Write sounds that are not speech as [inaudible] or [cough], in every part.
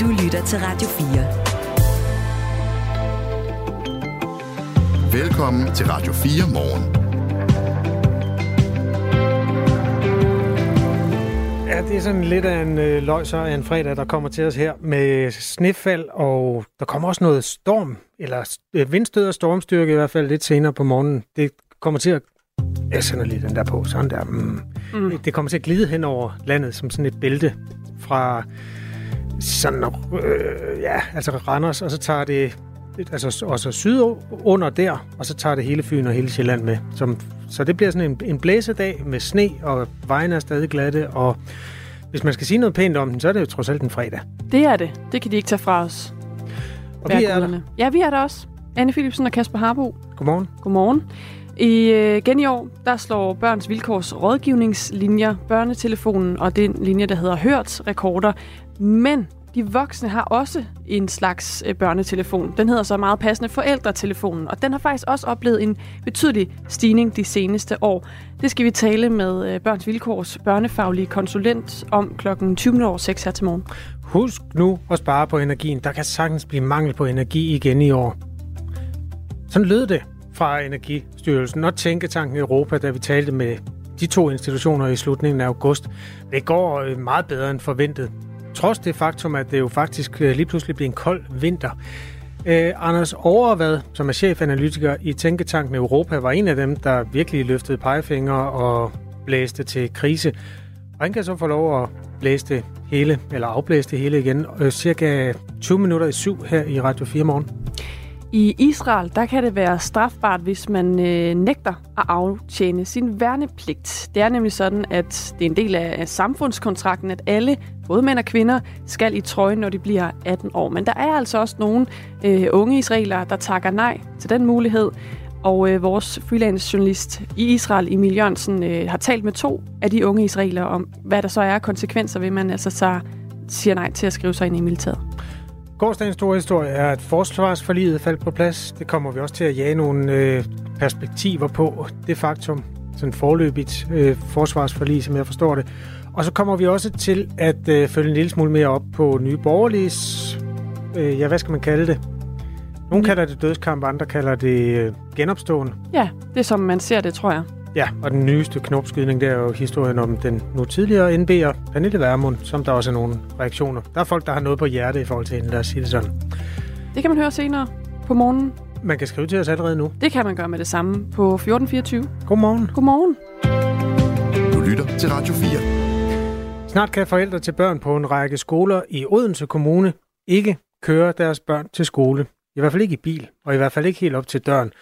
Du lytter til Radio 4. Velkommen til Radio 4 morgen. Ja, det er sådan lidt af en øh, løjser af en fredag, der kommer til os her med snefald, og der kommer også noget storm, eller øh, vindstød og stormstyrke i hvert fald lidt senere på morgenen. Det kommer til at... Jeg sender lige den der på, sådan der. Mm. Mm. Det kommer til at glide hen over landet som sådan et bælte fra sådan, øh, ja, altså Randers, og så tager det altså også syd under der, og så tager det hele Fyn og hele Sjælland med. Som, så det bliver sådan en, en blæsedag med sne, og vejen er stadig glatte, og hvis man skal sige noget pænt om den, så er det jo trods alt en fredag. Det er det. Det kan de ikke tage fra os. Og vi er der. Ja, vi er der også. Anne Philipsen og Kasper Harbo. Godmorgen. Godmorgen. I, øh, igen i år, der slår Børns Vilkårs rådgivningslinjer, børnetelefonen og den linje, der hedder Hørt, rekorder. Men de voksne har også en slags øh, børnetelefon. Den hedder så meget passende forældretelefonen, og den har faktisk også oplevet en betydelig stigning de seneste år. Det skal vi tale med øh, Børns Vilkårs børnefaglige konsulent om klokken 20.06 her til morgen. Husk nu at spare på energien. Der kan sagtens blive mangel på energi igen i år. Sådan lød det fra Energistyrelsen og Tænketanken Europa, da vi talte med de to institutioner i slutningen af august. Det går øh, meget bedre end forventet. Trods det faktum, at det jo faktisk øh, lige pludselig bliver en kold vinter. Eh, Anders Overvad, som er chefanalytiker i Tænketanken Europa, var en af dem, der virkelig løftede pegefingre og blæste til krise. Og han kan så få lov at blæse det hele, eller afblæse det hele igen, øh, cirka 20 minutter i syv her i Radio 4 morgen. I Israel, der kan det være strafbart, hvis man øh, nægter at aftjene sin værnepligt. Det er nemlig sådan, at det er en del af samfundskontrakten, at alle, både mænd og kvinder, skal i trøjen, når de bliver 18 år. Men der er altså også nogle øh, unge israelere, der takker nej til den mulighed. Og øh, vores freelance-journalist i Israel, Emil Jørgensen, øh, har talt med to af de unge israelere om, hvad der så er konsekvenser ved, man altså så siger nej til at skrive sig ind i militæret. Gårdsdagens store historie er, at forsvarsforliget faldt på plads. Det kommer vi også til at jage nogle øh, perspektiver på. Det faktum, sådan forløbigt øh, forsvarsforlig, som jeg forstår det. Og så kommer vi også til at øh, følge en lille smule mere op på nye borgerliges, øh, ja, hvad skal man kalde det? Nogle kalder det dødskamp, andre kalder det øh, genopstående. Ja, det er som man ser det, tror jeg. Ja, og den nyeste knopskydning, det er jo historien om den nu tidligere NB'er, Pernille Vermund, som der også er nogle reaktioner. Der er folk, der har noget på hjerte i forhold til hende, lad os sige det sådan. Det kan man høre senere på morgenen. Man kan skrive til os allerede nu. Det kan man gøre med det samme på 1424. Godmorgen. Godmorgen. Du lytter til Radio 4. Snart kan forældre til børn på en række skoler i Odense Kommune ikke køre deres børn til skole. I hvert fald ikke i bil, og i hvert fald ikke helt op til døren.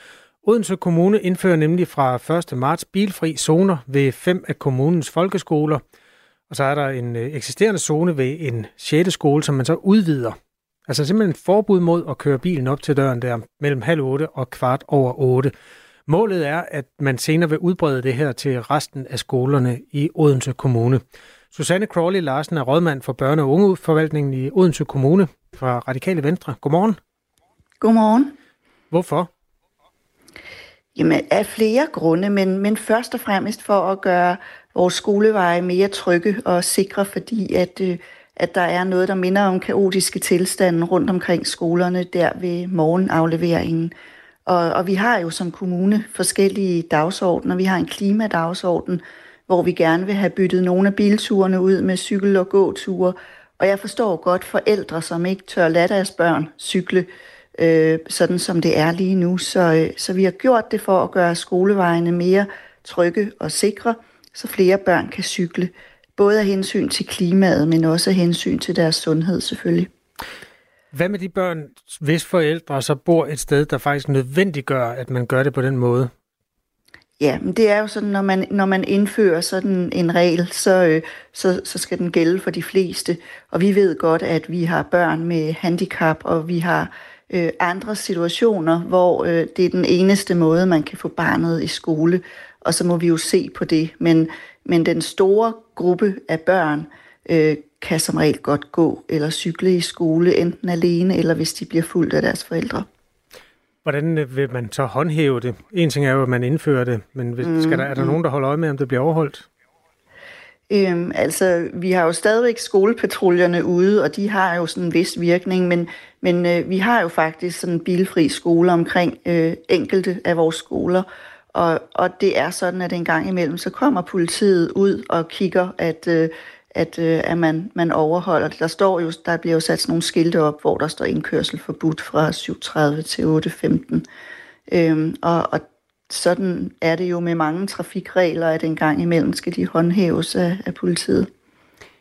Odense Kommune indfører nemlig fra 1. marts bilfri zoner ved fem af kommunens folkeskoler. Og så er der en øh, eksisterende zone ved en 6. skole, som man så udvider. Altså simpelthen forbud mod at køre bilen op til døren der mellem halv otte og kvart over otte. Målet er, at man senere vil udbrede det her til resten af skolerne i Odense Kommune. Susanne Crawley Larsen er rådmand for børne- og ungeforvaltningen i Odense Kommune fra Radikale Venstre. Godmorgen. Godmorgen. Hvorfor? Jamen af flere grunde, men, men først og fremmest for at gøre vores skoleveje mere trygge og sikre, fordi at, øh, at der er noget, der minder om kaotiske tilstande rundt omkring skolerne der ved morgenafleveringen. Og, og vi har jo som kommune forskellige dagsordner. Vi har en klimadagsorden, hvor vi gerne vil have byttet nogle af bilturene ud med cykel- og gåture. Og jeg forstår godt forældre, som ikke tør lade deres børn cykle, øh, sådan som det er lige nu. Så, øh, så vi har gjort det for at gøre skolevejene mere trygge og sikre, så flere børn kan cykle. Både af hensyn til klimaet, men også af hensyn til deres sundhed selvfølgelig. Hvad med de børn, hvis forældre så bor et sted, der faktisk nødvendiggør, at man gør det på den måde? Ja, men det er jo sådan, når man, når man indfører sådan en regel, så, øh, så, så skal den gælde for de fleste. Og vi ved godt, at vi har børn med handicap, og vi har øh, andre situationer, hvor øh, det er den eneste måde, man kan få barnet i skole, og så må vi jo se på det. Men, men den store gruppe af børn øh, kan som regel godt gå eller cykle i skole, enten alene eller hvis de bliver fuldt af deres forældre. Hvordan øh, vil man så håndhæve det? En ting er jo, at man indfører det, men hvis, mm, skal der, er der mm. nogen, der holder øje med, om det bliver overholdt? Øhm, altså, vi har jo stadigvæk skolepatruljerne ude, og de har jo sådan en vis virkning, men, men øh, vi har jo faktisk sådan en bilfri skole omkring øh, enkelte af vores skoler. Og, og det er sådan, at en gang imellem, så kommer politiet ud og kigger, at, øh, at, øh, at man, man overholder det. Der, står jo, der bliver jo sat sådan nogle skilte op, hvor der står indkørsel forbudt fra 7.30 til 8.15. Øhm, og, og sådan er det jo med mange trafikregler, at en gang imellem skal de håndhæves af, af politiet.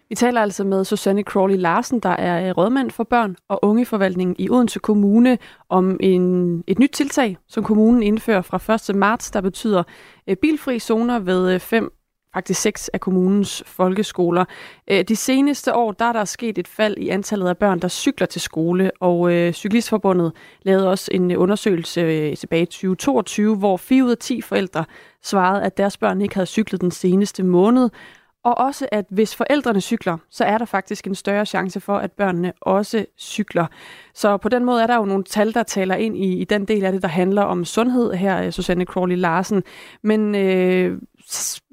Vi taler altså med Susanne Crawley Larsen, der er øh, rådmand for børn og ungeforvaltningen i Odense Kommune, om en, et nyt tiltag, som kommunen indfører fra 1. marts, der betyder øh, bilfri zoner ved øh, fem faktisk seks af kommunens folkeskoler. De seneste år der er der sket et fald i antallet af børn, der cykler til skole, og øh, Cyklistforbundet lavede også en undersøgelse øh, tilbage i 2022, hvor 4 ud af 10 forældre svarede, at deres børn ikke havde cyklet den seneste måned, og også at hvis forældrene cykler, så er der faktisk en større chance for, at børnene også cykler. Så på den måde er der jo nogle tal, der taler ind i, i den del af det, der handler om sundhed her, øh, Susanne Crawley Larsen. Men øh,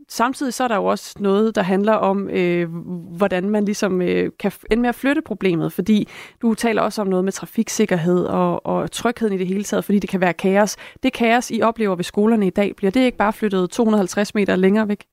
Samtidig så er der jo også noget, der handler om, øh, hvordan man ligesom øh, kan ende med at flytte problemet, fordi du taler også om noget med trafiksikkerhed og, og trygheden i det hele taget, fordi det kan være kaos. Det kaos, I oplever ved skolerne i dag, bliver det ikke bare flyttet 250 meter længere væk?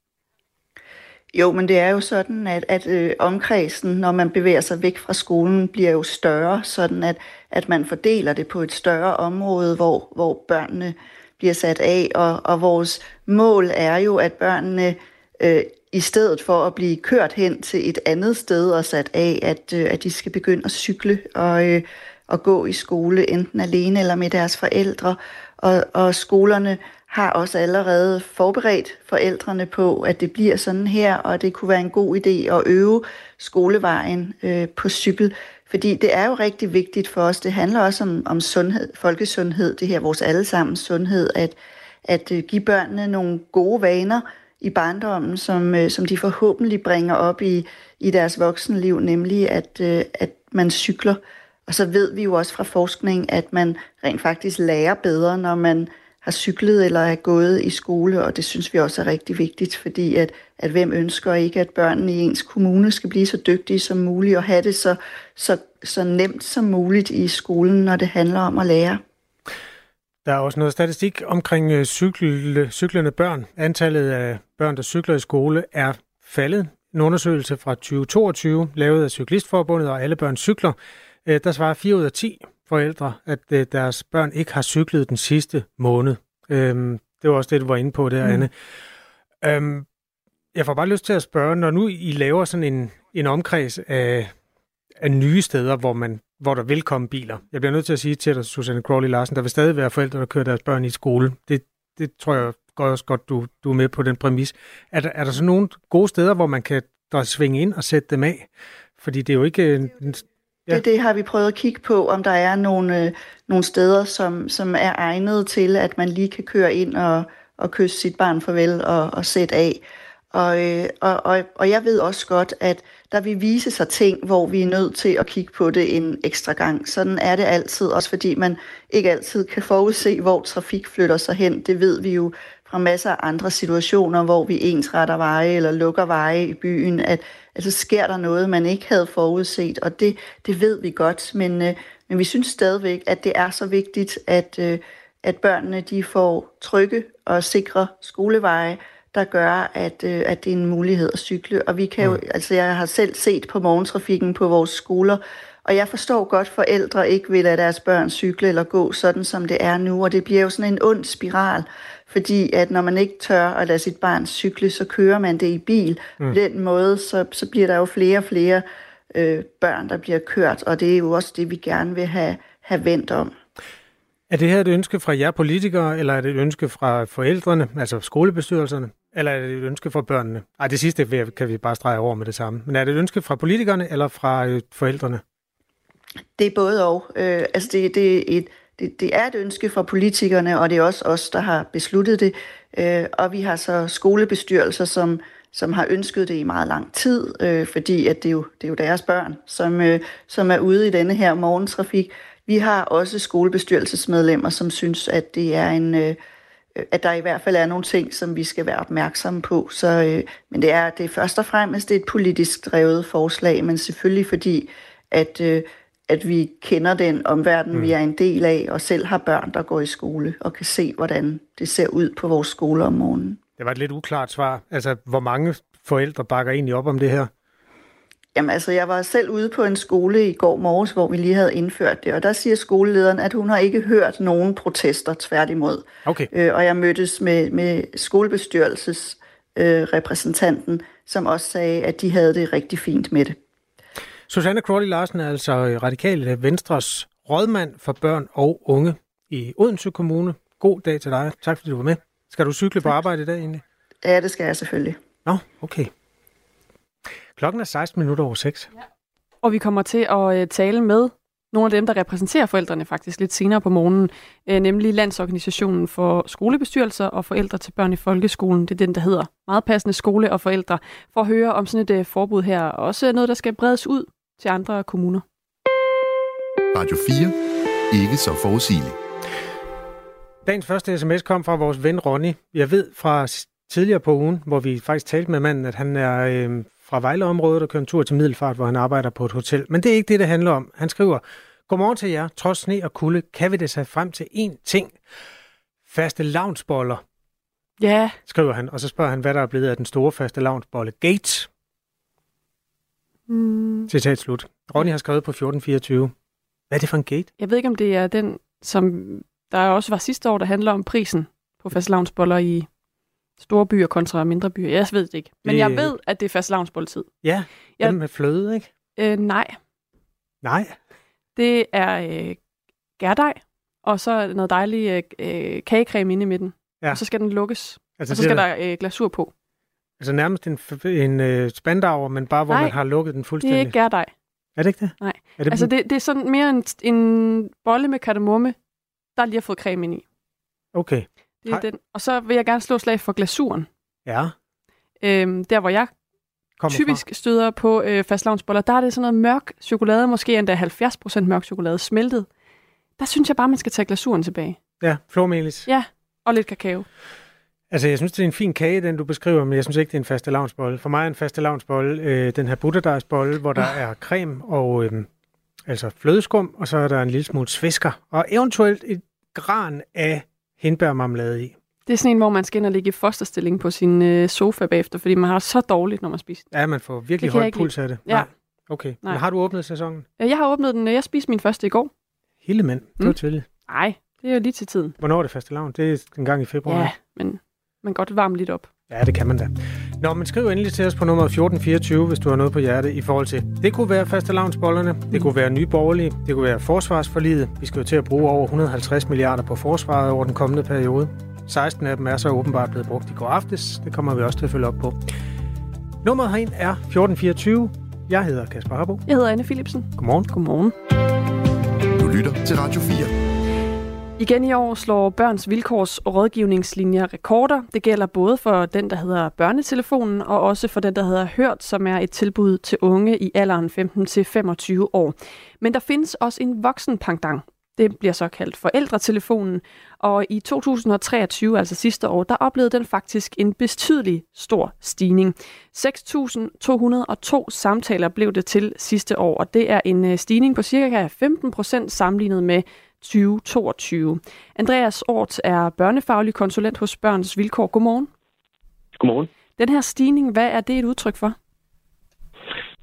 Jo, men det er jo sådan, at, at øh, omkredsen, når man bevæger sig væk fra skolen, bliver jo større, sådan at, at man fordeler det på et større område, hvor, hvor børnene bliver sat af, og, og vores mål er jo, at børnene øh, i stedet for at blive kørt hen til et andet sted og sat af, at, øh, at de skal begynde at cykle og, øh, og gå i skole, enten alene eller med deres forældre. Og, og skolerne har også allerede forberedt forældrene på, at det bliver sådan her, og det kunne være en god idé at øve skolevejen øh, på cykel. Fordi det er jo rigtig vigtigt for os. Det handler også om, om sundhed, folkesundhed, det her vores allesammens sundhed, at, at øh, give børnene nogle gode vaner i barndommen, som, øh, som de forhåbentlig bringer op i, i deres voksenliv, nemlig at, øh, at man cykler. Og så ved vi jo også fra forskning, at man rent faktisk lærer bedre, når man har cyklet eller er gået i skole, og det synes vi også er rigtig vigtigt, fordi at, at hvem ønsker ikke, at børnene i ens kommune skal blive så dygtige som muligt og have det så, så, så nemt som muligt i skolen, når det handler om at lære. Der er også noget statistik omkring øh, cykel, øh, cyklende børn. Antallet af børn, der cykler i skole, er faldet. En undersøgelse fra 2022, lavet af Cyklistforbundet og alle børn cykler, øh, der svarer 4 ud af 10 forældre, at øh, deres børn ikke har cyklet den sidste måned. Øhm, det var også det, du var inde på der, mm. Anne. Øhm, jeg får bare lyst til at spørge, når nu I laver sådan en, en omkreds af, af nye steder, hvor, man, hvor der vil komme biler. Jeg bliver nødt til at sige til dig, Susanne Crawley Larsen, der vil stadig være forældre, der kører deres børn i skole. Det, det tror jeg går også godt, du, du er med på den præmis. Er der, er der så nogle gode steder, hvor man kan der svinge ind og sætte dem af? Fordi det er jo ikke en, Ja. Det, det har vi prøvet at kigge på, om der er nogle, øh, nogle steder, som, som er egnet til, at man lige kan køre ind og, og kysse sit barn farvel og, og sætte af. Og, øh, og, og, og jeg ved også godt, at der vil vise sig ting, hvor vi er nødt til at kigge på det en ekstra gang. Sådan er det altid, også fordi man ikke altid kan forudse, hvor trafik flytter sig hen. Det ved vi jo fra masser af andre situationer, hvor vi ensretter veje eller lukker veje i byen, at altså sker der noget, man ikke havde forudset, og det, det ved vi godt, men, øh, men vi synes stadigvæk, at det er så vigtigt, at, øh, at børnene de får trygge og sikre skoleveje, der gør, at, øh, at det er en mulighed at cykle. Og vi kan jo, mm. altså jeg har selv set på morgentrafikken på vores skoler, og jeg forstår godt, at forældre ikke vil lade deres børn cykle eller gå sådan, som det er nu. Og det bliver jo sådan en ond spiral, fordi at når man ikke tør at lade sit barn cykle, så kører man det i bil. Mm. På den måde, så, så bliver der jo flere og flere øh, børn, der bliver kørt, og det er jo også det, vi gerne vil have, have vendt om. Er det her et ønske fra jer politikere, eller er det et ønske fra forældrene, altså skolebestyrelserne, eller er det et ønske fra børnene? Ej, det sidste kan vi bare strege over med det samme. Men er det et ønske fra politikerne eller fra øh, forældrene? Det er både og. Øh, altså det, det, er et, det, det er et ønske fra politikerne, og det er også os, der har besluttet det. Øh, og vi har så skolebestyrelser, som, som har ønsket det i meget lang tid, øh, fordi at det, er jo, det er jo deres børn, som, øh, som er ude i denne her morgentrafik. Vi har også skolebestyrelsesmedlemmer, som synes, at det er en, øh, at der i hvert fald er nogle ting, som vi skal være opmærksomme på. Så, øh, men det er, det er først og fremmest det er et politisk drevet forslag, men selvfølgelig fordi, at, øh, at vi kender den omverden, mm. vi er en del af, og selv har børn, der går i skole, og kan se, hvordan det ser ud på vores skole om morgenen. Det var et lidt uklart svar. Altså, hvor mange forældre bakker egentlig op om det her? Jamen altså, jeg var selv ude på en skole i går morges, hvor vi lige havde indført det, og der siger skolelederen, at hun har ikke hørt nogen protester tværtimod. Okay. Øh, og jeg mødtes med, med skolebestyrelses øh, repræsentanten, som også sagde, at de havde det rigtig fint med det. Susanne Crawley Larsen er altså radikale Venstres rådmand for børn og unge i Odense Kommune. God dag til dig. Tak fordi du var med. Skal du cykle på arbejde i dag egentlig? Ja, det skal jeg selvfølgelig. Nå, okay. Klokken er 16 minutter over 6. Ja. Og vi kommer til at øh, tale med nogle af dem, der repræsenterer forældrene faktisk lidt senere på morgenen, øh, nemlig Landsorganisationen for skolebestyrelser og forældre til børn i folkeskolen. Det er den, der hedder meget passende skole og forældre, for at høre om sådan et øh, forbud her, og også noget, der skal bredes ud til andre kommuner. Radio 4. Ikke så forudsigeligt. Dagens første sms kom fra vores ven Ronny. Jeg ved fra tidligere på ugen, hvor vi faktisk talte med manden, at han er øh, fra Vejleområdet og kører en tur til Middelfart, hvor han arbejder på et hotel. Men det er ikke det, det handler om. Han skriver, Godmorgen til jer. Trods sne og kulde kan vi det sig frem til én ting. Faste lavnsboller. Ja. Skriver han, og så spørger han, hvad der er blevet af den store faste lavnsbolle. Gates. Mm. Citat slut. Ronny har skrevet på 1424. Hvad er det for en gate? Jeg ved ikke, om det er den, som der også var sidste år, der handler om prisen på fastelavnsboller i store byer kontra mindre byer. Jeg ved det ikke. Men det... jeg ved, at det er fastelavnsboldtid. Ja, jeg... dem med fløde, ikke? Øh, nej. Nej? Det er øh, gærdej, og så noget dejlig øh, kagecreme inde i midten. Ja. Og så skal den lukkes. Altså, og så skal der øh, glasur på. Altså nærmest en, en øh, spandauer, men bare hvor Nej, man har lukket den fuldstændig. det er ikke gærdej. Er det ikke det? Nej. Er det altså det, det er sådan mere en, en bolle med kardemomme, der lige har fået creme ind i. Okay. Det er den. Og så vil jeg gerne slå slag for glasuren. Ja. Øhm, der hvor jeg Kommer typisk fra. støder på øh, fastlavnsboller, der er det sådan noget mørk chokolade, måske endda 70% mørk chokolade smeltet. Der synes jeg bare, man skal tage glasuren tilbage. Ja, flormelis. Ja, og lidt kakao. Altså, jeg synes, det er en fin kage, den du beskriver, men jeg synes ikke, det er en faste lavnsbolle. For mig er en faste lavnsbolle øh, den her butterdejsbolle, hvor der er creme og øh, altså flødeskum, og så er der en lille smule svisker, og eventuelt et gran af hindbærmarmelade i. Det er sådan en, hvor man skal ind og ligge i fosterstilling på sin øh, sofa bagefter, fordi man har så dårligt, når man spiser. Ja, man får virkelig høj puls af det. Ja. Nej. Okay. Nej. Men har du åbnet sæsonen? Jeg har åbnet den. Jeg spiste min første i går. Hele mænd. Det var mm. tidligt. Nej, det er jo lige til tiden. Hvornår er det faste lavn? Det er en gang i februar. Ja, men man godt varme lidt op. Ja, det kan man da. Nå, men skriv endelig til os på nummer 1424, hvis du har noget på hjerte i forhold til. Det kunne være faste lavnsbollerne, det kunne være nye borgerlige, det kunne være forsvarsforliget. Vi skal jo til at bruge over 150 milliarder på forsvaret over den kommende periode. 16 af dem er så åbenbart blevet brugt i går aftes. Det kommer vi også til at følge op på. Nummeret herind er 1424. Jeg hedder Kasper Harbo. Jeg hedder Anne Philipsen. Godmorgen. Godmorgen. Du lytter til Radio 4. Igen i år slår børns vilkårs rådgivningslinjer rekorder. Det gælder både for den, der hedder børnetelefonen, og også for den, der hedder Hørt, som er et tilbud til unge i alderen 15-25 år. Men der findes også en voksenpangdang. Det bliver så kaldt forældretelefonen, og i 2023, altså sidste år, der oplevede den faktisk en betydelig stor stigning. 6.202 samtaler blev det til sidste år, og det er en øh, stigning på cirka 15 procent sammenlignet med 2022. Andreas Ort er børnefaglig konsulent hos Børns Vilkår. Godmorgen. Godmorgen. Den her stigning, hvad er det et udtryk for?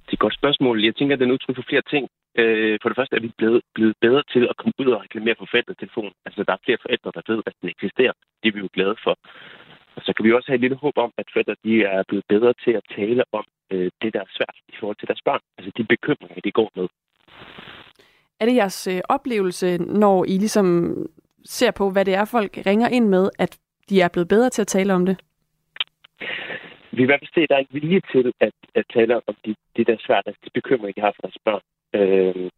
Det er et godt spørgsmål. Jeg tænker, at den er udtryk for flere ting. Øh, for det første er vi blevet, blevet bedre til at komme ud og reklamere for forældretelefon. Altså, der er flere forældre, der ved, at den eksisterer. Det er vi jo glade for. Og så kan vi også have et lille håb om, at forældre de er blevet bedre til at tale om øh, det, der er svært i forhold til deres børn. Altså de bekymringer, de går med. Er det jeres øh, oplevelse, når I ligesom ser på, hvad det er, folk ringer ind med, at de er blevet bedre til at tale om det? Vi vil i hvert fald se, at der er en vilje til at, at tale om de, de der svært, altså de bekymringer, de har for deres børn. Øh,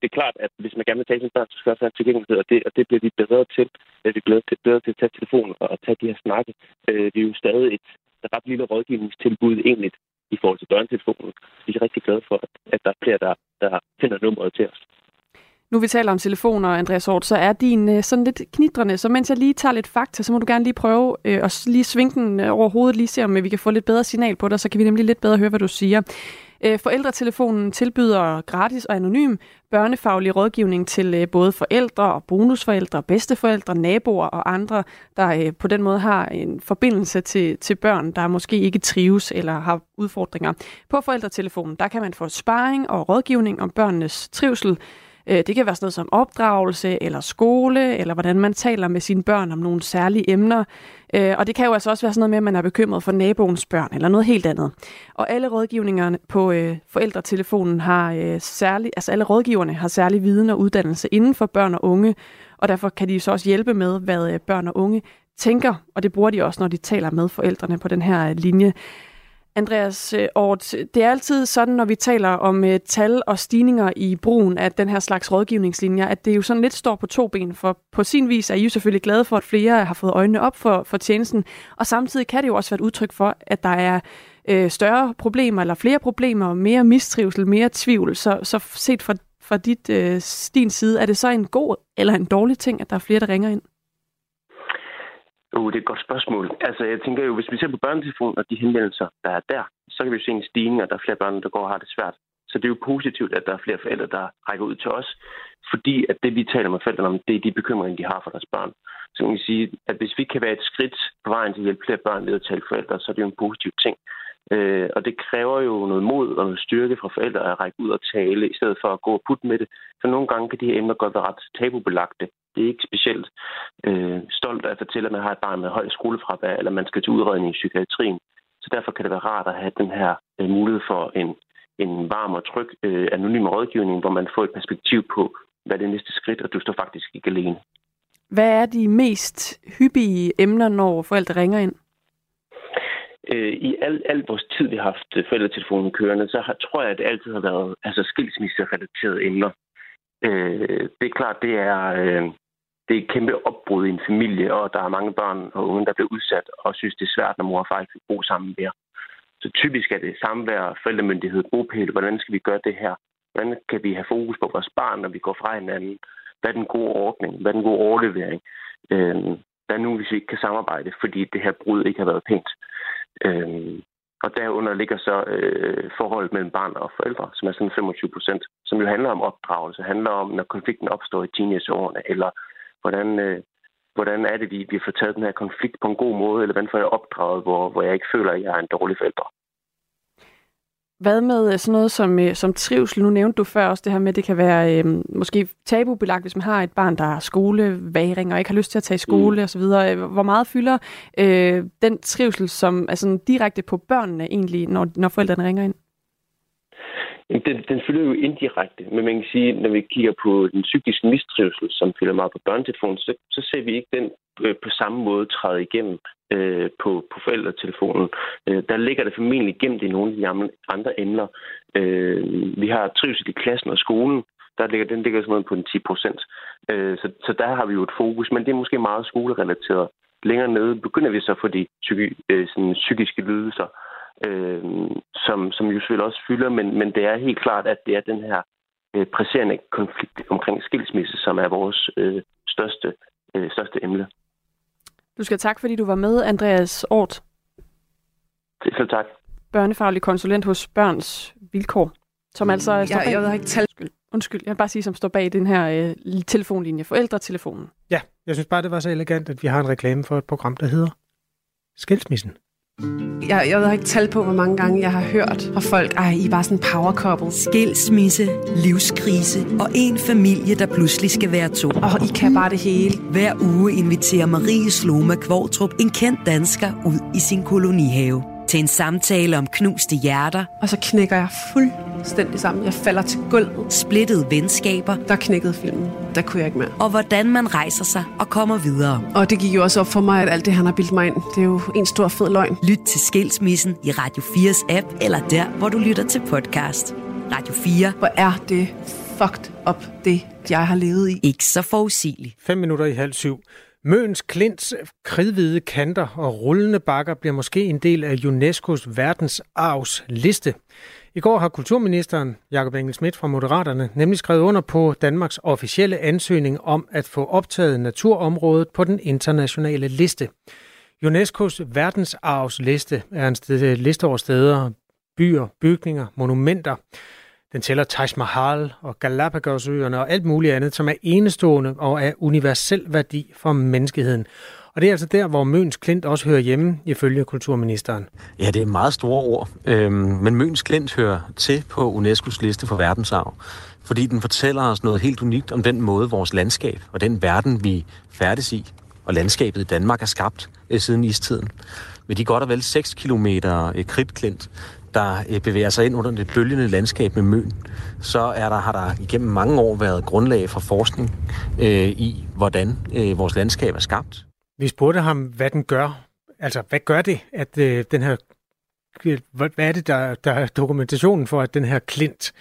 det er klart, at hvis man gerne vil tale med børn, så skal også have tilgængelighed, og det, og det bliver vi bedre til. Det er vi bedre til, bedre til at tage telefonen og tage de her snakke. Øh, det er jo stadig et ret lille rådgivningstilbud egentlig i forhold til børnetelefonen. Vi er rigtig glade for, at der er flere, der, der finder nummeret til os. Nu vi taler om telefoner, Andreas Hort, så er din øh, sådan lidt knitrende, så mens jeg lige tager lidt fakta, så må du gerne lige prøve øh, at lige svinge den øh, over hovedet, lige se om øh, vi kan få lidt bedre signal på dig, så kan vi nemlig lidt bedre høre, hvad du siger. Øh, forældretelefonen tilbyder gratis og anonym børnefaglig rådgivning til øh, både forældre og bonusforældre, bedsteforældre, naboer og andre, der øh, på den måde har en forbindelse til, til børn, der måske ikke trives eller har udfordringer. På forældretelefonen, der kan man få sparring og rådgivning om børnenes trivsel, Øh, det kan være sådan noget som opdragelse eller skole, eller hvordan man taler med sine børn om nogle særlige emner. Øh, og det kan jo altså også være sådan noget med, at man er bekymret for naboens børn, eller noget helt andet. Og alle rådgivningerne på øh, forældretelefonen har øh, særlig, altså alle rådgiverne har særlig viden og uddannelse inden for børn og unge, og derfor kan de så også hjælpe med, hvad øh, børn og unge tænker, og det bruger de også, når de taler med forældrene på den her linje. Andreas øh, Ort, det er altid sådan, når vi taler om uh, tal og stigninger i brugen af den her slags rådgivningslinjer, at det jo sådan lidt står på to ben, for på sin vis er I jo selvfølgelig glade for, at flere har fået øjnene op for, for tjenesten, og samtidig kan det jo også være et udtryk for, at der er øh, større problemer, eller flere problemer, mere mistrivsel, mere tvivl, så, så set fra, fra dit, øh, din side, er det så en god eller en dårlig ting, at der er flere, der ringer ind? Uh, det er et godt spørgsmål. Altså, jeg tænker jo, hvis vi ser på børnetelefonen og de henvendelser, der er der, så kan vi jo se en stigning, og der er flere børn, der går og har det svært. Så det er jo positivt, at der er flere forældre, der rækker ud til os, fordi at det, vi taler med forældrene om, det er de bekymringer, de har for deres børn. Så kan vi sige, at hvis vi kan være et skridt på vejen til at hjælpe flere børn ved at tale forældre, så er det jo en positiv ting. Øh, og det kræver jo noget mod og noget styrke fra forældre at række ud og tale, i stedet for at gå og putte med det. For nogle gange kan de her emner godt være ret tabubelagte. Det er ikke specielt øh, stolt at fortælle, at man har et barn med høj skolefravær, eller man skal til udredning i psykiatrien. Så derfor kan det være rart at have den her øh, mulighed for en, en varm og tryg øh, anonym rådgivning, hvor man får et perspektiv på, hvad det er næste skridt, og du står faktisk ikke alene. Hvad er de mest hyppige emner, når forældre ringer ind? Øh, I al, al vores tid, vi har haft forældretelefonen kørende, så har, tror jeg, at det altid har været altså, skilsmisserelaterede emner. Øh, det er klart, det er, øh, det er et kæmpe opbrud i en familie, og der er mange børn og unge, der bliver udsat og synes, det er svært, når mor og far ikke bo sammen mere. Så typisk er det samvær, forældremyndighed, bopæl. Hvordan skal vi gøre det her? Hvordan kan vi have fokus på vores barn, når vi går fra hinanden? Hvad er den gode ordning? Hvad er den gode overlevering? Øh, hvad nu, hvis vi ikke kan samarbejde, fordi det her brud ikke har været pænt? Øh, og derunder ligger så øh, forholdet mellem barn og forældre, som er sådan 25 procent, som jo handler om opdragelse, handler om, når konflikten opstår i teenageårene, eller hvordan, øh, hvordan er det, vi, vi får taget den her konflikt på en god måde, eller hvordan får jeg opdraget, hvor, hvor jeg ikke føler, at jeg er en dårlig forælder. Hvad med øh, sådan noget som, øh, som trivsel? Nu nævnte du før også det her med, at det kan være øh, måske tabubelagt, hvis man har et barn, der har skoleværing og ikke har lyst til at tage i skole mm. osv. Hvor meget fylder øh, den trivsel, som er sådan direkte på børnene egentlig, når, når forældrene ringer ind? Den, den fylder jo indirekte, men man kan sige, når vi kigger på den psykiske mistrivsel, som fylder meget på børnetelefonen, så, så ser vi ikke den øh, på samme måde træde igennem øh, på, på forældretelefonen. Øh, der ligger det formentlig gemt i nogle af de andre emner. Øh, vi har trivsel i klassen og skolen. Der ligger, den ligger sådan på en 10 procent. Øh, så, så der har vi jo et fokus, men det er måske meget skolerelateret. Længere nede begynder vi så for de psyki, øh, sådan psykiske lidelser, øh, som, som jo selvfølgelig også fylder, men, men det er helt klart, at det er den her øh, presserende konflikt omkring skilsmisse, som er vores øh, største, øh, største emne. Du skal tak, fordi du var med, Andreas Ort. Selv tak. Børnefaglig konsulent hos Børns Vilkår, som altså mm, står bag... Jeg, jeg ikke tal... Undskyld, undskyld, jeg vil bare sige, som står bag den her øh, telefonlinje, forældretelefonen. Ja, jeg synes bare, det var så elegant, at vi har en reklame for et program, der hedder Skilsmissen. Jeg, jeg har ikke tal på, hvor mange gange jeg har hørt fra folk, ej, I er bare sådan power couple. Skilsmisse, livskrise og en familie, der pludselig skal være to. Og I kan bare det hele. Hver uge inviterer Marie Sloma Kvortrup en kendt dansker ud i sin kolonihave til en samtale om knuste hjerter. Og så knækker jeg fuldstændig sammen. Jeg falder til gulvet. Splittede venskaber. Der knækkede filmen. Der kunne jeg ikke mere. Og hvordan man rejser sig og kommer videre. Og det gik jo også op for mig, at alt det, han har bildt mig ind, det er jo en stor fed løgn. Lyt til Skilsmissen i Radio 4's app, eller der, hvor du lytter til podcast. Radio 4. Hvor er det fucked up, det jeg har levet i. Ikke så forudsigeligt. 5 minutter i halv syv. Møns Klints kridhvide kanter og rullende bakker bliver måske en del af UNESCO's verdensarvs liste. I går har kulturministeren Jakob Engel Schmidt fra Moderaterne nemlig skrevet under på Danmarks officielle ansøgning om at få optaget naturområdet på den internationale liste. UNESCO's verdensarvsliste er en liste over steder, byer, bygninger, monumenter. Den tæller Taj Mahal og Galapagosøerne og alt muligt andet, som er enestående og af universel værdi for menneskeheden. Og det er altså der, hvor Møns Klint også hører hjemme, ifølge kulturministeren. Ja, det er meget store ord. Øhm, men Møns Klint hører til på UNESCO's liste for verdensarv, fordi den fortæller os noget helt unikt om den måde, vores landskab og den verden, vi færdes i, og landskabet i Danmark er skabt øh, siden istiden. Med de godt og vel 6 km øh, kridtklint, der øh, bevæger sig ind under det bølgende landskab med Møn, så er der, har der igennem mange år været grundlag for forskning øh, i, hvordan øh, vores landskab er skabt. Vi spurgte ham, hvad den gør. Altså, hvad gør det, at øh, den her... Hvad er det, der, der er dokumentationen for, at den her klint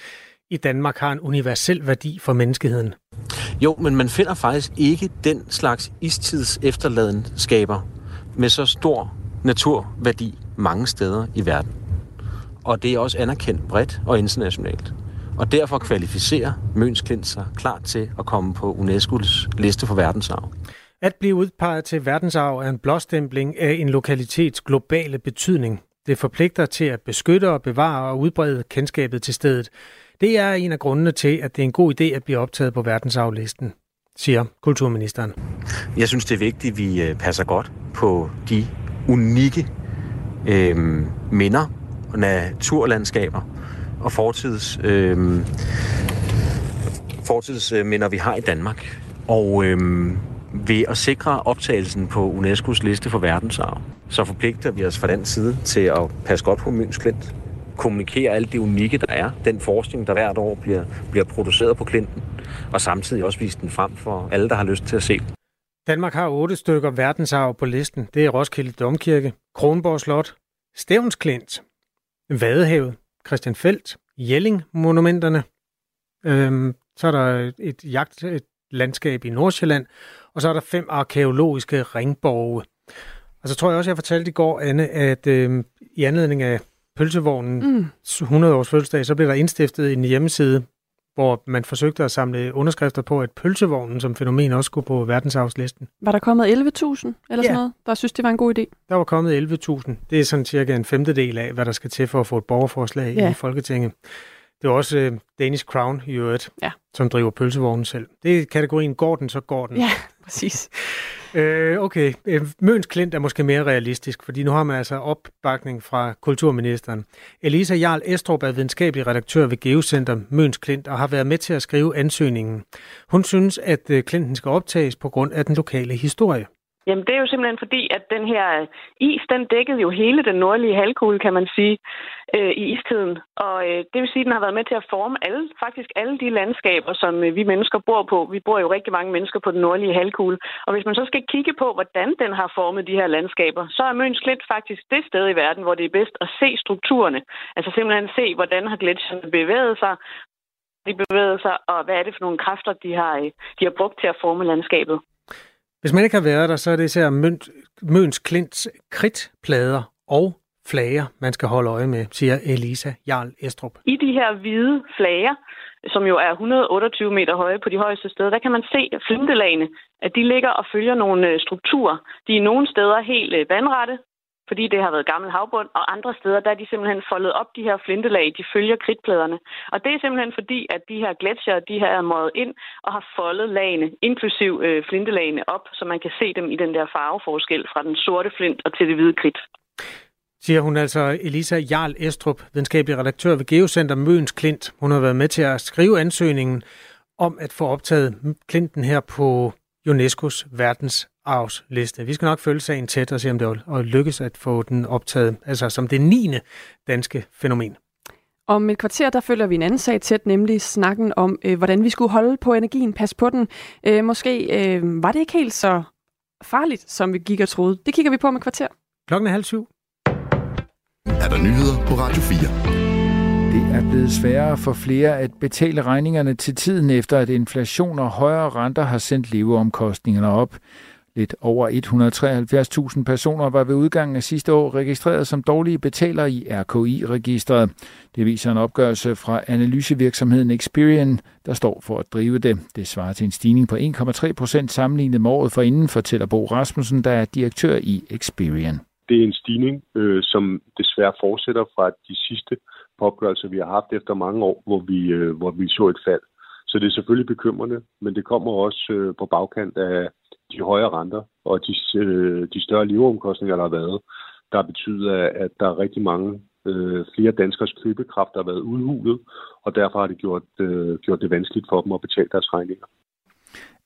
i Danmark har en universel værdi for menneskeheden? Jo, men man finder faktisk ikke den slags istids efterladenskaber med så stor naturværdi mange steder i verden. Og det er også anerkendt bredt og internationalt. Og derfor kvalificerer Møns Klint sig klart til at komme på UNESCO's liste for verdensarv. At blive udpeget til verdensarv er en blåstempling af en lokalitets globale betydning. Det forpligter til at beskytte og bevare og udbrede kendskabet til stedet. Det er en af grundene til, at det er en god idé at blive optaget på verdensarvlisten, siger kulturministeren. Jeg synes, det er vigtigt, at vi øh, passer godt på de unikke øh, minder og naturlandskaber og fortids, øh, fortidsminder, vi har i Danmark. Og øh, ved at sikre optagelsen på UNESCO's liste for verdensarv, så forpligter vi os fra den side til at passe godt på Møns Klint, kommunikere alt det unikke, der er, den forskning, der hvert år bliver, bliver produceret på Klinten, og samtidig også vise den frem for alle, der har lyst til at se Danmark har otte stykker verdensarv på listen. Det er Roskilde Domkirke, Kronborg Slot, Stævns Klint, Vadehavet, Christian Felt, Jelling-monumenterne. Øhm, så er der et jagtlandskab i Nordsjælland, og så er der fem arkeologiske ringborge. Og så tror jeg også, jeg fortalte i går, Anne, at øh, i anledning af pølsevognen mm. 100 års fødselsdag, så blev der indstiftet en hjemmeside, hvor man forsøgte at samle underskrifter på, at pølsevognen som fænomen også skulle på verdensarvslisten. Var der kommet 11.000 eller ja. sådan noget, der synes, det var en god idé? Der var kommet 11.000. Det er sådan cirka en femtedel af, hvad der skal til for at få et borgerforslag ja. i Folketinget. Det er også uh, Danish Crown i øvrigt, ja. som driver pølsevognen selv. Det er kategorien, går den, så går den. Ja, præcis. Øh, okay, øh, Møns Klint er måske mere realistisk, fordi nu har man altså opbakning fra kulturministeren. Elisa Jarl Estrup er videnskabelig redaktør ved Geocenter Møns Klint og har været med til at skrive ansøgningen. Hun synes, at øh, Klinten skal optages på grund af den lokale historie. Jamen, det er jo simpelthen fordi, at den her øh, is, den dækkede jo hele den nordlige halvkugle, kan man sige, øh, i istiden. Og øh, det vil sige, at den har været med til at forme alle, faktisk alle de landskaber, som øh, vi mennesker bor på. Vi bor jo rigtig mange mennesker på den nordlige halvkugle. Og hvis man så skal kigge på, hvordan den har formet de her landskaber, så er Møns Klint faktisk det sted i verden, hvor det er bedst at se strukturerne. Altså simpelthen se, hvordan har gletsjerne bevæget sig, de bevæget sig, og hvad er det for nogle kræfter, de har, øh, de har brugt til at forme landskabet. Hvis man ikke har været der, så er det især Møns, Møns Klints kridtplader og flager, man skal holde øje med, siger Elisa Jarl Estrup. I de her hvide flager, som jo er 128 meter høje på de højeste steder, der kan man se flintelagene, at de ligger og følger nogle øh, strukturer. De er nogle steder helt øh, vandrette, fordi det har været gammel havbund, og andre steder, der er de simpelthen foldet op, de her flintelag, de følger kridtpladerne. Og det er simpelthen fordi, at de her gletsjer, de her er møjet ind og har foldet lagene, inklusiv øh, flintelagene op, så man kan se dem i den der farveforskel fra den sorte flint og til det hvide kridt. Siger hun altså Elisa Jarl Estrup, videnskabelig redaktør ved Geocenter Møns Klint. Hun har været med til at skrive ansøgningen om at få optaget Klinten her på UNESCO's verdens arvsliste. Vi skal nok følge sagen tæt og se, om det er lykkes at få den optaget, altså som det 9. danske fænomen. Om et kvarter, der følger vi en anden sag tæt, nemlig snakken om, øh, hvordan vi skulle holde på energien, pas på den. Øh, måske øh, var det ikke helt så farligt, som vi gik og troede. Det kigger vi på om et kvarter. Klokken er halv syv. Er der nyheder på Radio 4? Det er blevet sværere for flere at betale regningerne til tiden efter, at inflation og højere renter har sendt leveomkostningerne op. Lidt over 173.000 personer var ved udgangen af sidste år registreret som dårlige betalere i RKI-registret. Det viser en opgørelse fra analysevirksomheden Experian, der står for at drive det. Det svarer til en stigning på 1,3 procent sammenlignet med året forinden, fortæller Bo Rasmussen, der er direktør i Experian. Det er en stigning, øh, som desværre fortsætter fra de sidste opgørelser, vi har haft efter mange år, hvor vi, øh, hvor vi så et fald. Så det er selvfølgelig bekymrende, men det kommer også øh, på bagkant af de højere renter og de, øh, de større leveomkostninger, der har været, der betyder, at der er rigtig mange øh, flere danskers købekraft, der har været udhulet, og derfor har det gjort, øh, gjort det vanskeligt for dem at betale deres regninger.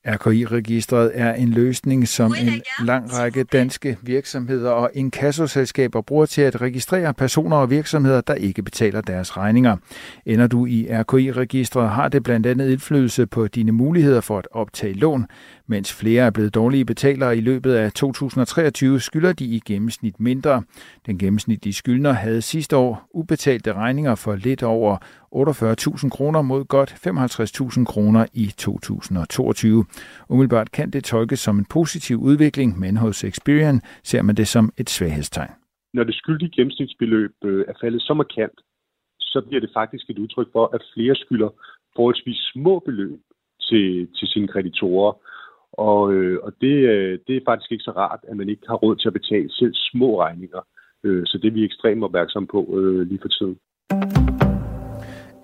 RKI-registret er en løsning, som en lang række danske virksomheder og inkassoselskaber bruger til at registrere personer og virksomheder, der ikke betaler deres regninger. Ender du i RKI-registret, har det blandt andet indflydelse på dine muligheder for at optage lån. Mens flere er blevet dårlige betalere i løbet af 2023, skylder de i gennemsnit mindre. Den gennemsnitlige skyldner havde sidste år ubetalte regninger for lidt over 48.000 kroner mod godt 55.000 kroner i 2022. Umiddelbart kan det tolkes som en positiv udvikling, men hos Experian ser man det som et svaghedstegn. Når det skyldige gennemsnitsbeløb øh, er faldet så markant, så bliver det faktisk et udtryk for, at flere skylder forholdsvis små beløb til, til sine kreditorer. Og, øh, og det, øh, det er faktisk ikke så rart, at man ikke har råd til at betale selv små regninger. Øh, så det er vi ekstremt opmærksom på øh, lige for tiden.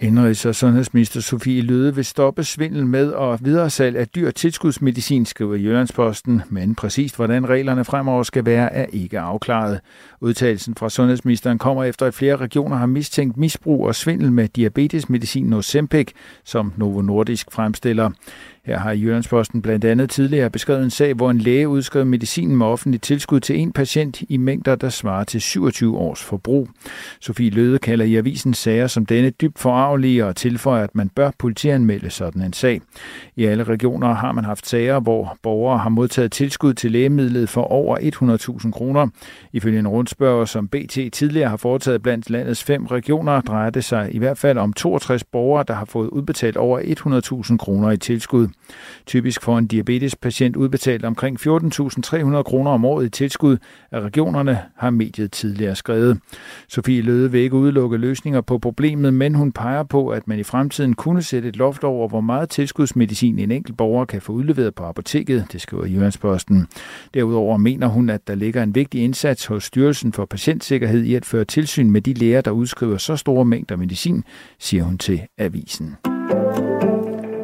Indrigs- og sundhedsminister Sofie Løde vil stoppe svindel med og videresalg af dyr tilskudsmedicin, skriver Jyllandsposten, men præcist hvordan reglerne fremover skal være, er ikke afklaret. Udtalelsen fra sundhedsministeren kommer efter, at flere regioner har mistænkt misbrug og svindel med diabetesmedicin Ozempic, som Novo Nordisk fremstiller. Her har Jyllandsposten blandt andet tidligere beskrevet en sag, hvor en læge udskrev medicin med offentligt tilskud til en patient i mængder, der svarer til 27 års forbrug. Sofie Løde kalder i avisen sager som denne dybt forarvelige og tilføjer, at man bør politianmelde sådan en sag. I alle regioner har man haft sager, hvor borgere har modtaget tilskud til lægemidlet for over 100.000 kroner. Ifølge en rundspørger, som BT tidligere har foretaget blandt landets fem regioner, drejer det sig i hvert fald om 62 borgere, der har fået udbetalt over 100.000 kroner i tilskud. Typisk får en diabetespatient udbetalt omkring 14.300 kroner om året i tilskud af regionerne, har mediet tidligere skrevet. Sofie Løde vil ikke udelukke løsninger på problemet, men hun peger på, at man i fremtiden kunne sætte et loft over, hvor meget tilskudsmedicin en enkelt borger kan få udleveret på apoteket, det skriver Jyllandsposten. Derudover mener hun, at der ligger en vigtig indsats hos Styrelsen for Patientsikkerhed i at føre tilsyn med de læger, der udskriver så store mængder medicin, siger hun til avisen.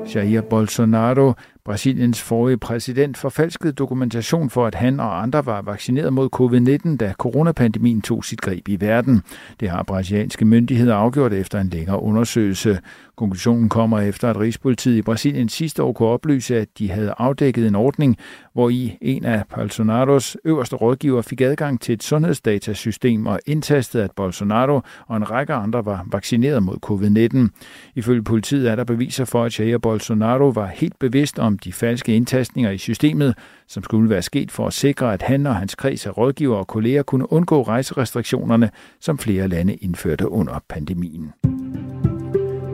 Jair Bolsonaro, Brasiliens forrige præsident, forfalskede dokumentation for, at han og andre var vaccineret mod covid-19, da coronapandemien tog sit greb i verden. Det har brasilianske myndigheder afgjort efter en længere undersøgelse. Konklusionen kommer efter, at Rigspolitiet i Brasilien sidste år kunne oplyse, at de havde afdækket en ordning, hvor i en af Bolsonaros øverste rådgiver fik adgang til et sundhedsdatasystem og indtastede, at Bolsonaro og en række andre var vaccineret mod covid-19. Ifølge politiet er der beviser for, at Jair Bolsonaro var helt bevidst om de falske indtastninger i systemet, som skulle være sket for at sikre, at han og hans kreds af rådgiver og kolleger kunne undgå rejserestriktionerne, som flere lande indførte under pandemien.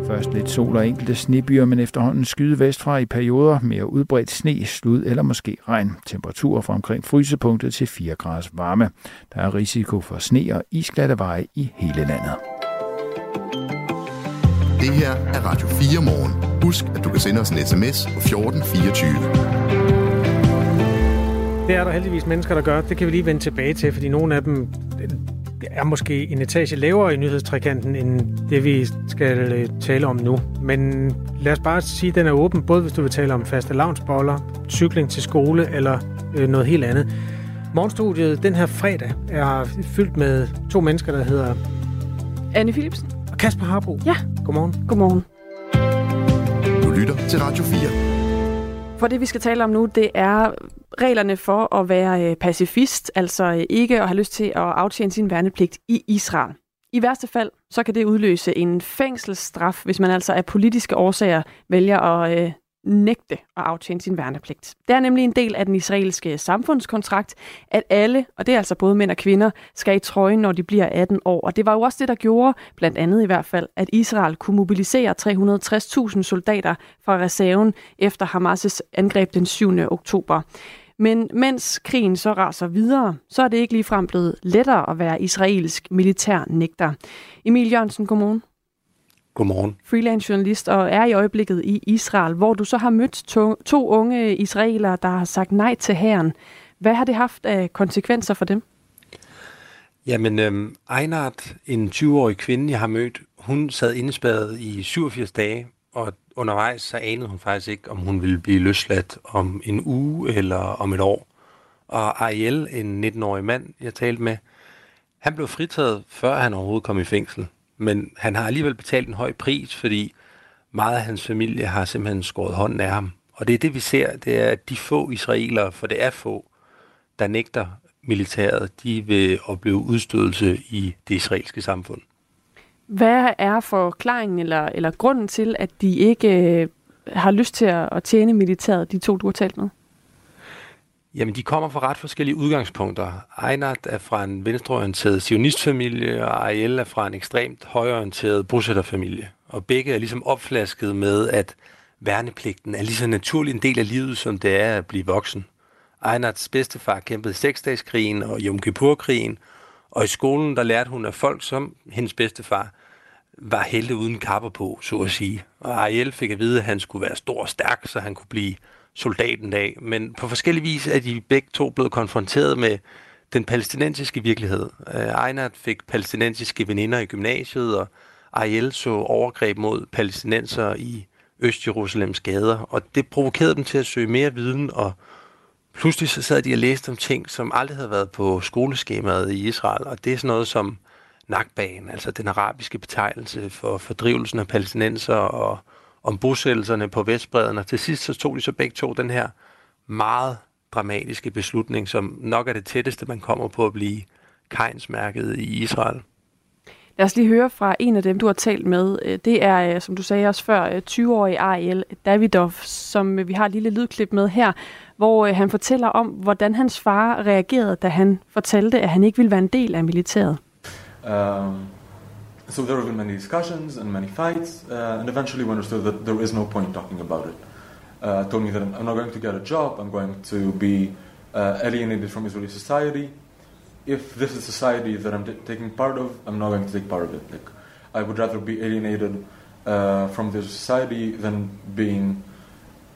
Først lidt sol og enkelte snebyer, men efterhånden skyde vestfra i perioder mere udbredt sne, slud eller måske regn. Temperaturer fra omkring frysepunktet til 4 graders varme. Der er risiko for sne og isglatte veje i hele landet. Det her er Radio 4 morgen. Husk, at du kan sende os en sms på 1424. Det er der heldigvis mennesker, der gør. Det kan vi lige vende tilbage til, fordi nogle af dem er måske en etage lavere i nyhedstrikanten, end det vi skal øh, tale om nu. Men lad os bare sige, at den er åben, både hvis du vil tale om faste lavnsboller, cykling til skole eller øh, noget helt andet. Morgenstudiet den her fredag er fyldt med to mennesker, der hedder... Anne Philipsen. Og Kasper Harbo. Ja. Godmorgen. Godmorgen. Du lytter til Radio 4. For det, vi skal tale om nu, det er reglerne for at være øh, pacifist, altså øh, ikke at have lyst til at aftjene sin værnepligt i Israel. I værste fald, så kan det udløse en fængselsstraf, hvis man altså af politiske årsager vælger at øh, nægte at aftjene sin værnepligt. Det er nemlig en del af den israelske samfundskontrakt, at alle, og det er altså både mænd og kvinder, skal i trøjen, når de bliver 18 år. Og det var jo også det, der gjorde, blandt andet i hvert fald, at Israel kunne mobilisere 360.000 soldater fra reserven efter Hamas' angreb den 7. oktober. Men mens krigen så raser videre, så er det ikke ligefrem blevet lettere at være israelsk militær nægter. Emil Jørgensen, godmorgen. Godmorgen. Freelance journalist og er i øjeblikket i Israel, hvor du så har mødt to, to unge israelere, der har sagt nej til hæren. Hvad har det haft af konsekvenser for dem? Jamen, øhm, Einart, en 20-årig kvinde, jeg har mødt, hun sad indespærret i 87 dage, og undervejs så anede hun faktisk ikke, om hun ville blive løsladt om en uge eller om et år. Og Ariel, en 19-årig mand, jeg talte med, han blev fritaget, før han overhovedet kom i fængsel. Men han har alligevel betalt en høj pris, fordi meget af hans familie har simpelthen skåret hånden af ham. Og det er det, vi ser, det er, at de få israelere, for det er få, der nægter militæret, de vil opleve udstødelse i det israelske samfund. Hvad er forklaringen eller, eller grunden til, at de ikke øh, har lyst til at, at tjene militæret, de to, du har talt med? Jamen, de kommer fra ret forskellige udgangspunkter. Einat er fra en venstreorienteret sionistfamilie, og Ariel er fra en ekstremt højorienteret bosætterfamilie. Og begge er ligesom opflasket med, at værnepligten er lige så naturlig en del af livet, som det er at blive voksen. Einards bedstefar kæmpede i seksdagskrigen og Yom Kippur-krigen, og i skolen der lærte hun, at folk som hendes bedstefar var helte uden kapper på, så at sige. Og Ariel fik at vide, at han skulle være stor og stærk, så han kunne blive soldaten dag. Men på forskellige vis er de begge to blevet konfronteret med den palæstinensiske virkelighed. Uh, fik palæstinensiske veninder i gymnasiet, og Ariel så overgreb mod palæstinenser i Øst-Jerusalems gader, og det provokerede dem til at søge mere viden og pludselig så sad de og læste om ting, som aldrig havde været på skoleskemaet i Israel, og det er sådan noget som Nakbanen, altså den arabiske betegnelse for fordrivelsen af palæstinenser og om bosættelserne på Vestbreden, og til sidst så tog de så begge to den her meget dramatiske beslutning, som nok er det tætteste, man kommer på at blive kejnsmærket i Israel. Lad os lige høre fra en af dem, du har talt med. Øh, det er, øh, som du sagde også før, øh, 20-årig Ariel Davidov, som vi har et lille lydklip med her, hvor han fortæller om, hvordan hans far reagerede, da han fortalte, at han ikke ville være en del af militæret. Um, so there have been many discussions and many fights, uh, and eventually we understood that there is no point talking about it. Uh, told me that I'm not going to get a job, I'm going to be uh, alienated from Israeli society, if this is society that I'm taking part of, I'm not going to take part of it. Like, I would rather be alienated uh, from this society than being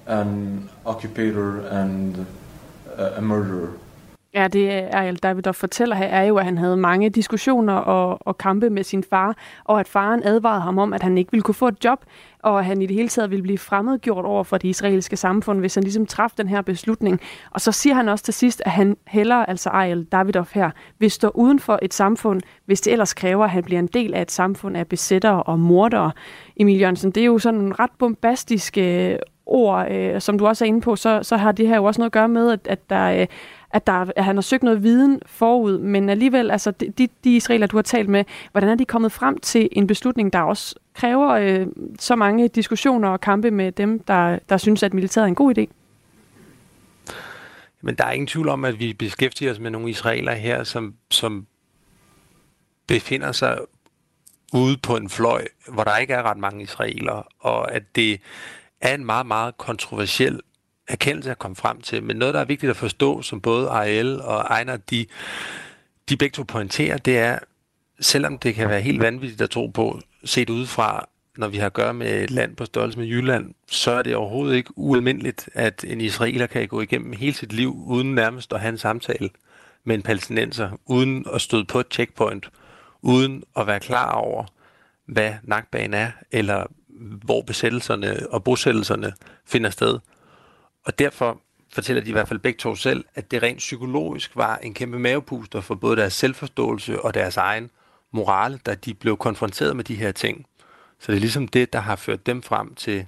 an occupator and a murderer. Ja, det er David, der fortæller her, er jo, at han havde mange diskussioner og, og kampe med sin far, og at faren advarede ham om, at han ikke ville kunne få et job, og at han i det hele taget ville blive fremmedgjort over for det israelske samfund, hvis han ligesom træffede den her beslutning. Og så siger han også til sidst, at han heller, altså Ariel Davidov her, vil stå uden for et samfund, hvis det ellers kræver, at han bliver en del af et samfund af besættere og mordere. Emil Jørgensen, det er jo sådan en ret bombastiske ord, øh, som du også er inde på, så, så har det her jo også noget at gøre med, at, at der øh, at, der, at han har søgt noget viden forud, men alligevel, altså de, de israeler, du har talt med, hvordan er de kommet frem til en beslutning, der også kræver øh, så mange diskussioner og kampe med dem, der, der synes, at militæret er en god idé? Men der er ingen tvivl om, at vi beskæftiger os med nogle israeler her, som, som befinder sig ude på en fløj, hvor der ikke er ret mange israeler, og at det er en meget, meget kontroversiel erkendelse at komme frem til. Men noget, der er vigtigt at forstå, som både Ariel og Ejner, de, de begge to pointerer, det er, selvom det kan være helt vanvittigt at tro på, set udefra, når vi har at gøre med et land på størrelse med Jylland, så er det overhovedet ikke ualmindeligt, at en israeler kan gå igennem hele sit liv uden nærmest at have en samtale med en palæstinenser, uden at støde på et checkpoint, uden at være klar over, hvad nakbanen er, eller hvor besættelserne og bosættelserne finder sted. Og derfor fortæller de i hvert fald begge to selv, at det rent psykologisk var en kæmpe mavepuster for både deres selvforståelse og deres egen moral, da de blev konfronteret med de her ting. Så det er ligesom det, der har ført dem frem til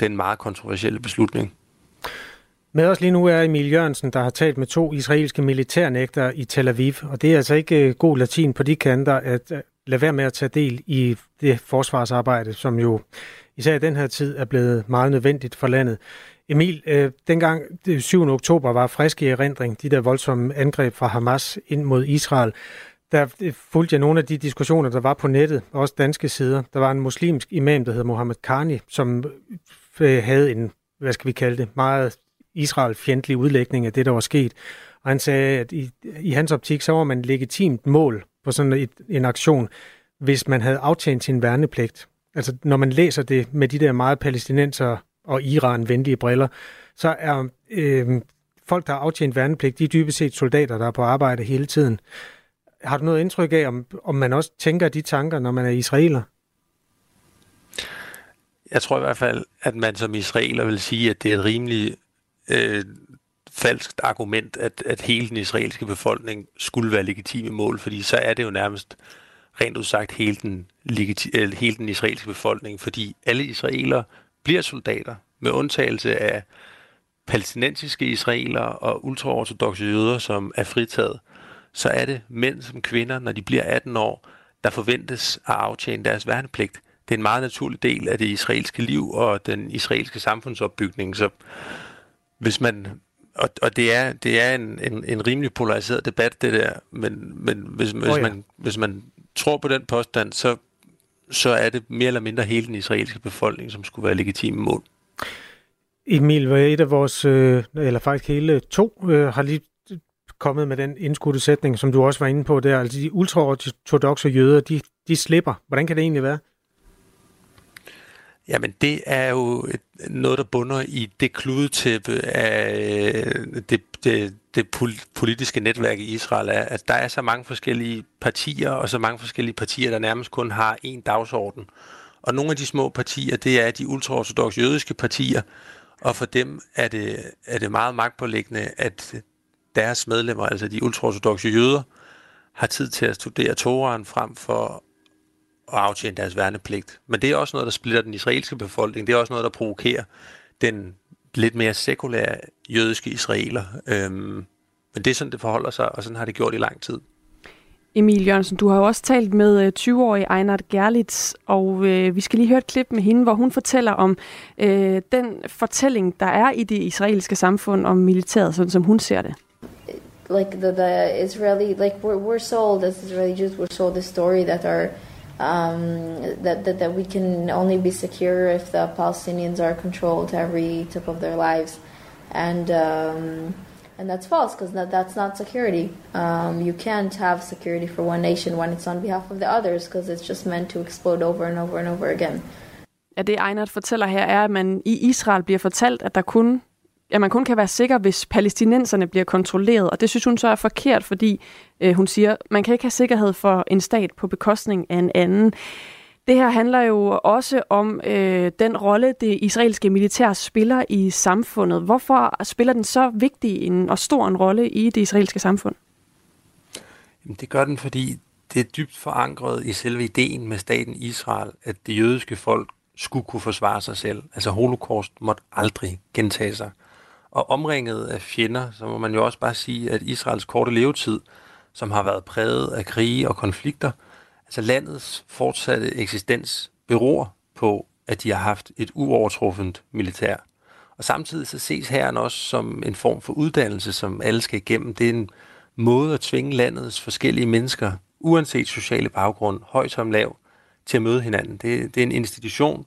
den meget kontroversielle beslutning. Med os lige nu er Emil Jørgensen, der har talt med to israelske militærnægter i Tel Aviv. Og det er altså ikke øh, god latin på de kanter at øh, lade være med at tage del i det forsvarsarbejde, som jo især i den her tid er blevet meget nødvendigt for landet. Emil, øh, dengang 7. oktober var frisk i erindring, de der voldsomme angreb fra Hamas ind mod Israel, der øh, fulgte jeg nogle af de diskussioner, der var på nettet, også danske sider. Der var en muslimsk imam, der hedder Mohammed Karni, som øh, øh, havde en, hvad skal vi kalde det, meget Israel-fjendtlig udlægning af det, der var sket. Og han sagde, at i, i hans optik, så var man legitimt mål på sådan et, en aktion, hvis man havde aftjent sin værnepligt. Altså, når man læser det med de der meget palæstinenser og Iran-venlige briller, så er øh, folk, der har aftjent værnepligt, de er dybest set soldater, der er på arbejde hele tiden. Har du noget indtryk af, om, om man også tænker de tanker, når man er israeler? Jeg tror i hvert fald, at man som israeler vil sige, at det er et rimelig øh, falskt argument, at, at hele den israelske befolkning skulle være legitime mål, fordi så er det jo nærmest rent udsagt hele den, legiti- øh, hele den israelske befolkning, fordi alle israelere bliver soldater, med undtagelse af palæstinensiske israelere og ultraortodoxe jøder, som er fritaget, så er det mænd som kvinder, når de bliver 18 år, der forventes at aftjene deres værnepligt. Det er en meget naturlig del af det israelske liv og den israelske samfundsopbygning. Så hvis man og, og det er, det er en, en, en rimelig polariseret debat, det der, men, men hvis, oh, ja. man, hvis man tror på den påstand, så, så er det mere eller mindre hele den israelske befolkning, som skulle være legitime mål. Emil, et af vores, øh, eller faktisk hele to, øh, har lige kommet med den indskudte sætning, som du også var inde på der. Altså de ultraortodoxe jøder, de, de slipper. Hvordan kan det egentlig være? Jamen, det er jo noget, der bunder i det kludetæppe af øh, det, det, det politiske netværk i Israel, er, at der er så mange forskellige partier, og så mange forskellige partier, der nærmest kun har én dagsorden. Og nogle af de små partier, det er de ultraortodoxe jødiske partier, og for dem er det, er det meget magtpålæggende, at deres medlemmer, altså de ultraortodoxe jøder, har tid til at studere Toraen frem for at aftjene deres værnepligt. Men det er også noget, der splitter den israelske befolkning. Det er også noget, der provokerer den lidt mere sekulære jødiske israeler. Øhm, men det er sådan, det forholder sig, og sådan har det gjort i lang tid. Emil Jørgensen, du har jo også talt med 20-årige øh, Einart Gerlitz, og øh, vi skal lige høre et klip med hende, hvor hun fortæller om øh, den fortælling, der er i det israelske samfund om militæret, sådan som hun ser det. Like the, the Israeli, like we're, we're sold as Israeli Jews, we're sold the story that our um, that, that, that we can only be secure if the Palestinians are controlled every tip of their lives. And, um, and that's false because that, that's not security. Um, you can't have security for one nation when it's on behalf of the others because it's just meant to explode over and over and over again. Ja, det Einert fortæller her er, at man i Israel bliver fortalt, at der kun at man kun kan være sikker, hvis palæstinenserne bliver kontrolleret. Og det synes hun så er forkert, fordi øh, hun siger, man kan ikke have sikkerhed for en stat på bekostning af en anden. Det her handler jo også om øh, den rolle, det israelske militær spiller i samfundet. Hvorfor spiller den så vigtig en, og stor en rolle i det israelske samfund? Jamen, det gør den, fordi det er dybt forankret i selve ideen med staten Israel, at det jødiske folk skulle kunne forsvare sig selv. Altså holocaust måtte aldrig gentage sig og omringet af fjender, så må man jo også bare sige, at Israels korte levetid, som har været præget af krige og konflikter, altså landets fortsatte eksistens beror på, at de har haft et uovertruffent militær. Og samtidig så ses herren også som en form for uddannelse, som alle skal igennem. Det er en måde at tvinge landets forskellige mennesker, uanset sociale baggrund, høj som lav, til at møde hinanden. Det, det er en institution,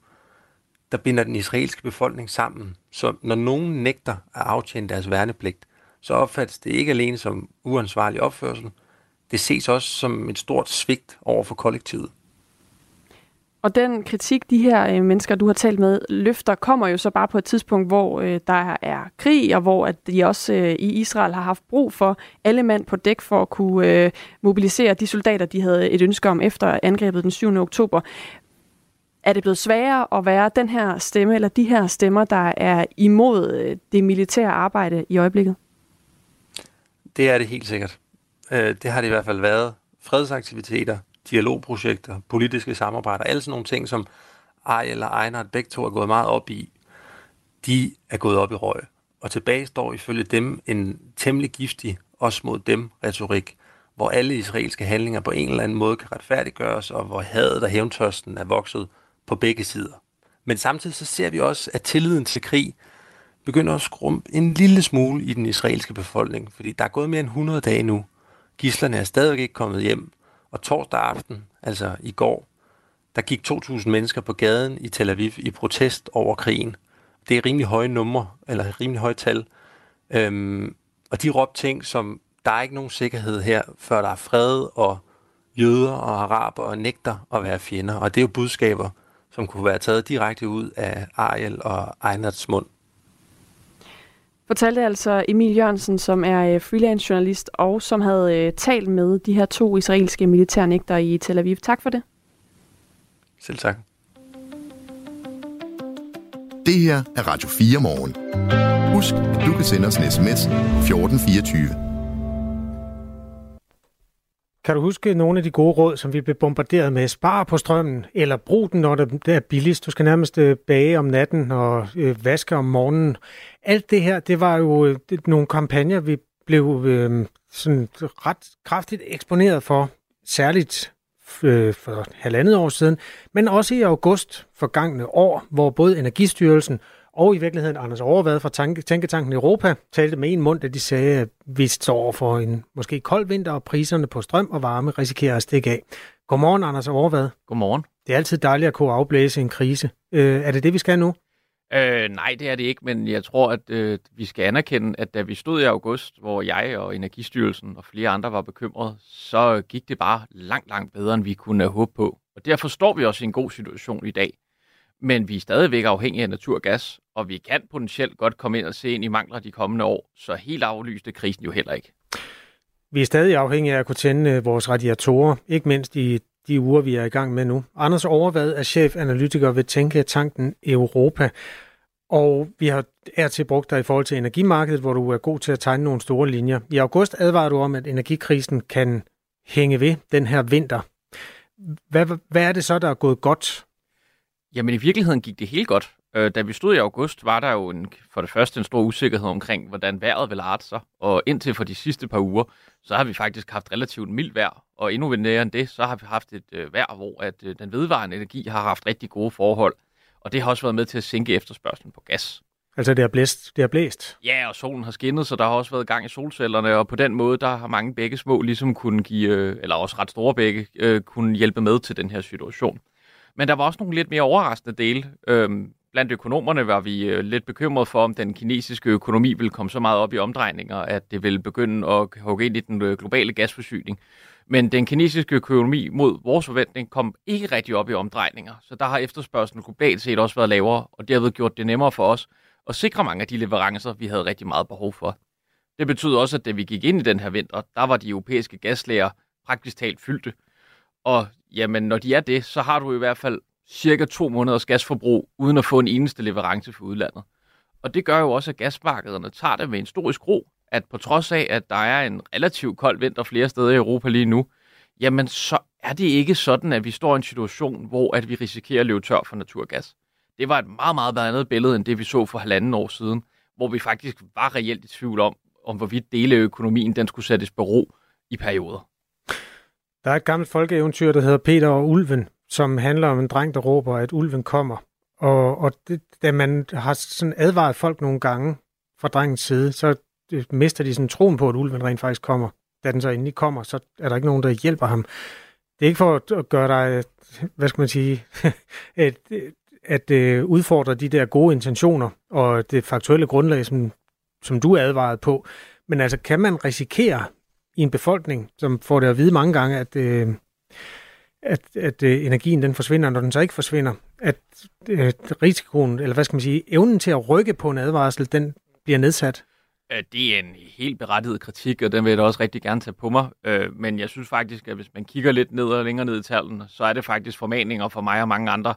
der binder den israelske befolkning sammen. Så når nogen nægter at aftjene deres værnepligt, så opfattes det ikke alene som uansvarlig opførsel, det ses også som et stort svigt over for kollektivet. Og den kritik, de her øh, mennesker, du har talt med, løfter, kommer jo så bare på et tidspunkt, hvor øh, der er krig, og hvor at de også øh, i Israel har haft brug for alle mand på dæk for at kunne øh, mobilisere de soldater, de havde et ønske om efter angrebet den 7. oktober. Er det blevet sværere at være den her stemme, eller de her stemmer, der er imod øh, det militære arbejde i øjeblikket? Det er det helt sikkert. Øh, det har det i hvert fald været. Fredsaktiviteter, dialogprojekter, politiske samarbejder, alle sådan nogle ting, som Ej eller Einhardt begge to er gået meget op i, de er gået op i røg. Og tilbage står ifølge dem en temmelig giftig, også mod dem, retorik, hvor alle israelske handlinger på en eller anden måde kan retfærdiggøres, og hvor hadet og hævntørsten er vokset på begge sider. Men samtidig så ser vi også, at tilliden til krig begynder at skrumpe en lille smule i den israelske befolkning, fordi der er gået mere end 100 dage nu. Gislerne er stadig ikke kommet hjem, og torsdag aften, altså i går, der gik 2.000 mennesker på gaden i Tel Aviv i protest over krigen. Det er rimelig høje numre, eller rimelig høje tal, Øhm, og de råbte ting som, der er ikke nogen sikkerhed her, før der er fred, og jøder og araber nægter at være fjender. Og det er jo budskaber, som kunne være taget direkte ud af Ariel og Einards mund. Fortalte altså Emil Jørgensen, som er øh, freelance journalist og som havde øh, talt med de her to israelske militærnægter i Tel Aviv. Tak for det. Selv tak. Det her er Radio 4 morgen. Husk, at du kan sende os en sms 1424. Kan du huske nogle af de gode råd, som vi blev bombarderet med? Spar på strømmen, eller brug den, når det er billigst. Du skal nærmest øh, bage om natten og øh, vaske om morgenen. Alt det her, det var jo øh, nogle kampagner, vi blev øh, sådan ret kraftigt eksponeret for, særligt øh, for halvandet år siden, men også i august forgangne år, hvor både Energistyrelsen og i virkeligheden Anders Overvad fra Tænketanken Europa talte med en mund, da de sagde, at vi står for en måske kold vinter, og priserne på strøm og varme risikerer at stikke af. Godmorgen, Anders Overvad. Godmorgen. Det er altid dejligt at kunne afblæse en krise. Øh, er det det, vi skal nu? Øh, nej, det er det ikke, men jeg tror, at øh, vi skal anerkende, at da vi stod i august, hvor jeg og Energistyrelsen og flere andre var bekymrede, så gik det bare langt, langt bedre, end vi kunne håbe på. Og derfor står vi også i en god situation i dag. Men vi er stadigvæk afhængige af naturgas, og vi kan potentielt godt komme ind og se ind i mangler de kommende år, så helt aflyste krisen jo heller ikke. Vi er stadig afhængige af at kunne tænde øh, vores radiatorer, ikke mindst i de uger, vi er i gang med nu. Anders Overvad er chefanalytiker ved Tænketanken Europa, og vi har er til brugt dig i forhold til energimarkedet, hvor du er god til at tegne nogle store linjer. I august advarer du om, at energikrisen kan hænge ved den her vinter. Hvad, hvad er det så, der er gået godt? Jamen i virkeligheden gik det helt godt. Øh, da vi stod i august, var der jo en, for det første en stor usikkerhed omkring, hvordan vejret ville arte sig. Og indtil for de sidste par uger, så har vi faktisk haft relativt mildt vejr. Og endnu mere end det, så har vi haft et øh, vejr, hvor at, øh, den vedvarende energi har haft rigtig gode forhold. Og det har også været med til at sænke efterspørgselen på gas. Altså det har blæst? Det har blæst? Ja, og solen har skinnet, så der har også været gang i solcellerne, og på den måde, der har mange begge små ligesom kunne give, øh, eller også ret store begge, øh, kunne hjælpe med til den her situation. Men der var også nogle lidt mere overraskende dele. Øhm, blandt økonomerne var vi øh, lidt bekymrede for, om den kinesiske økonomi ville komme så meget op i omdrejninger, at det ville begynde at hugge ind i den øh, globale gasforsyning. Men den kinesiske økonomi mod vores forventning kom ikke rigtig op i omdrejninger, så der har efterspørgselen globalt set også været lavere, og det har gjort det nemmere for os at sikre mange af de leverancer, vi havde rigtig meget behov for. Det betyder også, at da vi gik ind i den her vinter, der var de europæiske gaslager praktisk talt fyldte. Og jamen, når de er det, så har du i hvert fald cirka to måneders gasforbrug, uden at få en eneste leverance fra udlandet. Og det gør jo også, at gasmarkederne tager det med en stor ro, at på trods af, at der er en relativt kold vinter flere steder i Europa lige nu, jamen så er det ikke sådan, at vi står i en situation, hvor at vi risikerer at løbe tør for naturgas. Det var et meget, meget andet billede, end det vi så for halvanden år siden, hvor vi faktisk var reelt i tvivl om, om hvorvidt deleøkonomien den skulle sættes på ro i perioder. Der er et gammelt folkeeventyr, der hedder Peter og Ulven, som handler om en dreng, der råber, at ulven kommer. Og, og det, da man har sådan advaret folk nogle gange fra drengens side, så øh, mister de sådan troen på, at ulven rent faktisk kommer. Da den så endelig kommer, så er der ikke nogen, der hjælper ham. Det er ikke for at gøre dig, hvad skal man sige, [laughs] at, at øh, udfordre de der gode intentioner og det faktuelle grundlag, som, som du er advaret på. Men altså, kan man risikere i en befolkning, som får det at vide mange gange, at, øh, at, at øh, energien den forsvinder, når den så ikke forsvinder, at øh, risikoen, eller hvad skal man sige, evnen til at rykke på en advarsel, den bliver nedsat? Det er en helt berettiget kritik, og den vil jeg da også rigtig gerne tage på mig. Øh, men jeg synes faktisk, at hvis man kigger lidt ned og længere ned i tallene, så er det faktisk formaninger for mig og mange andre,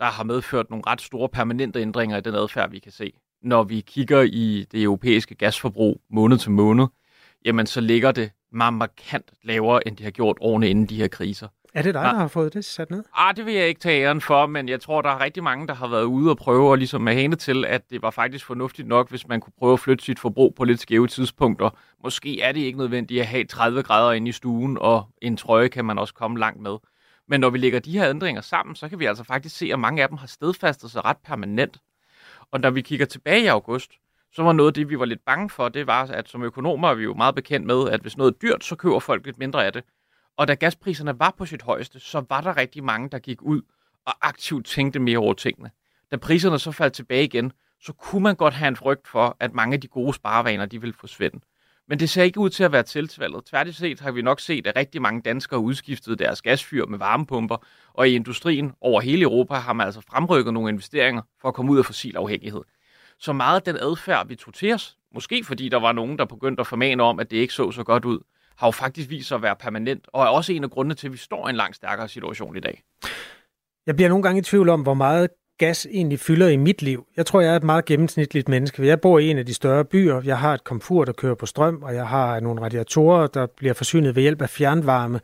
der har medført nogle ret store permanente ændringer i den adfærd, vi kan se. Når vi kigger i det europæiske gasforbrug måned til måned, jamen så ligger det meget markant lavere, end de har gjort årene inden de her kriser. Er det dig, der har fået det sat ned? Ah, det vil jeg ikke tage æren for, men jeg tror, der er rigtig mange, der har været ude og prøve at ligesom hane til, at det var faktisk fornuftigt nok, hvis man kunne prøve at flytte sit forbrug på lidt skæve tidspunkter. Måske er det ikke nødvendigt at have 30 grader inde i stuen, og en trøje kan man også komme langt med. Men når vi lægger de her ændringer sammen, så kan vi altså faktisk se, at mange af dem har stedfastet sig ret permanent. Og når vi kigger tilbage i august, så var noget af det, vi var lidt bange for, det var, at som økonomer er vi jo meget bekendt med, at hvis noget er dyrt, så køber folk lidt mindre af det. Og da gaspriserne var på sit højeste, så var der rigtig mange, der gik ud og aktivt tænkte mere over tingene. Da priserne så faldt tilbage igen, så kunne man godt have en frygt for, at mange af de gode sparevaner, de ville forsvinde. Men det ser ikke ud til at være tilfældet. Tværtigt har vi nok set, at rigtig mange danskere udskiftet deres gasfyr med varmepumper, og i industrien over hele Europa har man altså fremrykket nogle investeringer for at komme ud af fossil afhængighed. Så meget den adfærd, vi tog til os, måske fordi der var nogen, der begyndte at formane om, at det ikke så så godt ud, har jo faktisk vist sig at være permanent, og er også en af grundene til, at vi står i en langt stærkere situation i dag. Jeg bliver nogle gange i tvivl om, hvor meget gas egentlig fylder i mit liv. Jeg tror, jeg er et meget gennemsnitligt menneske. Jeg bor i en af de større byer. Jeg har et komfur, der kører på strøm, og jeg har nogle radiatorer, der bliver forsynet ved hjælp af fjernvarme.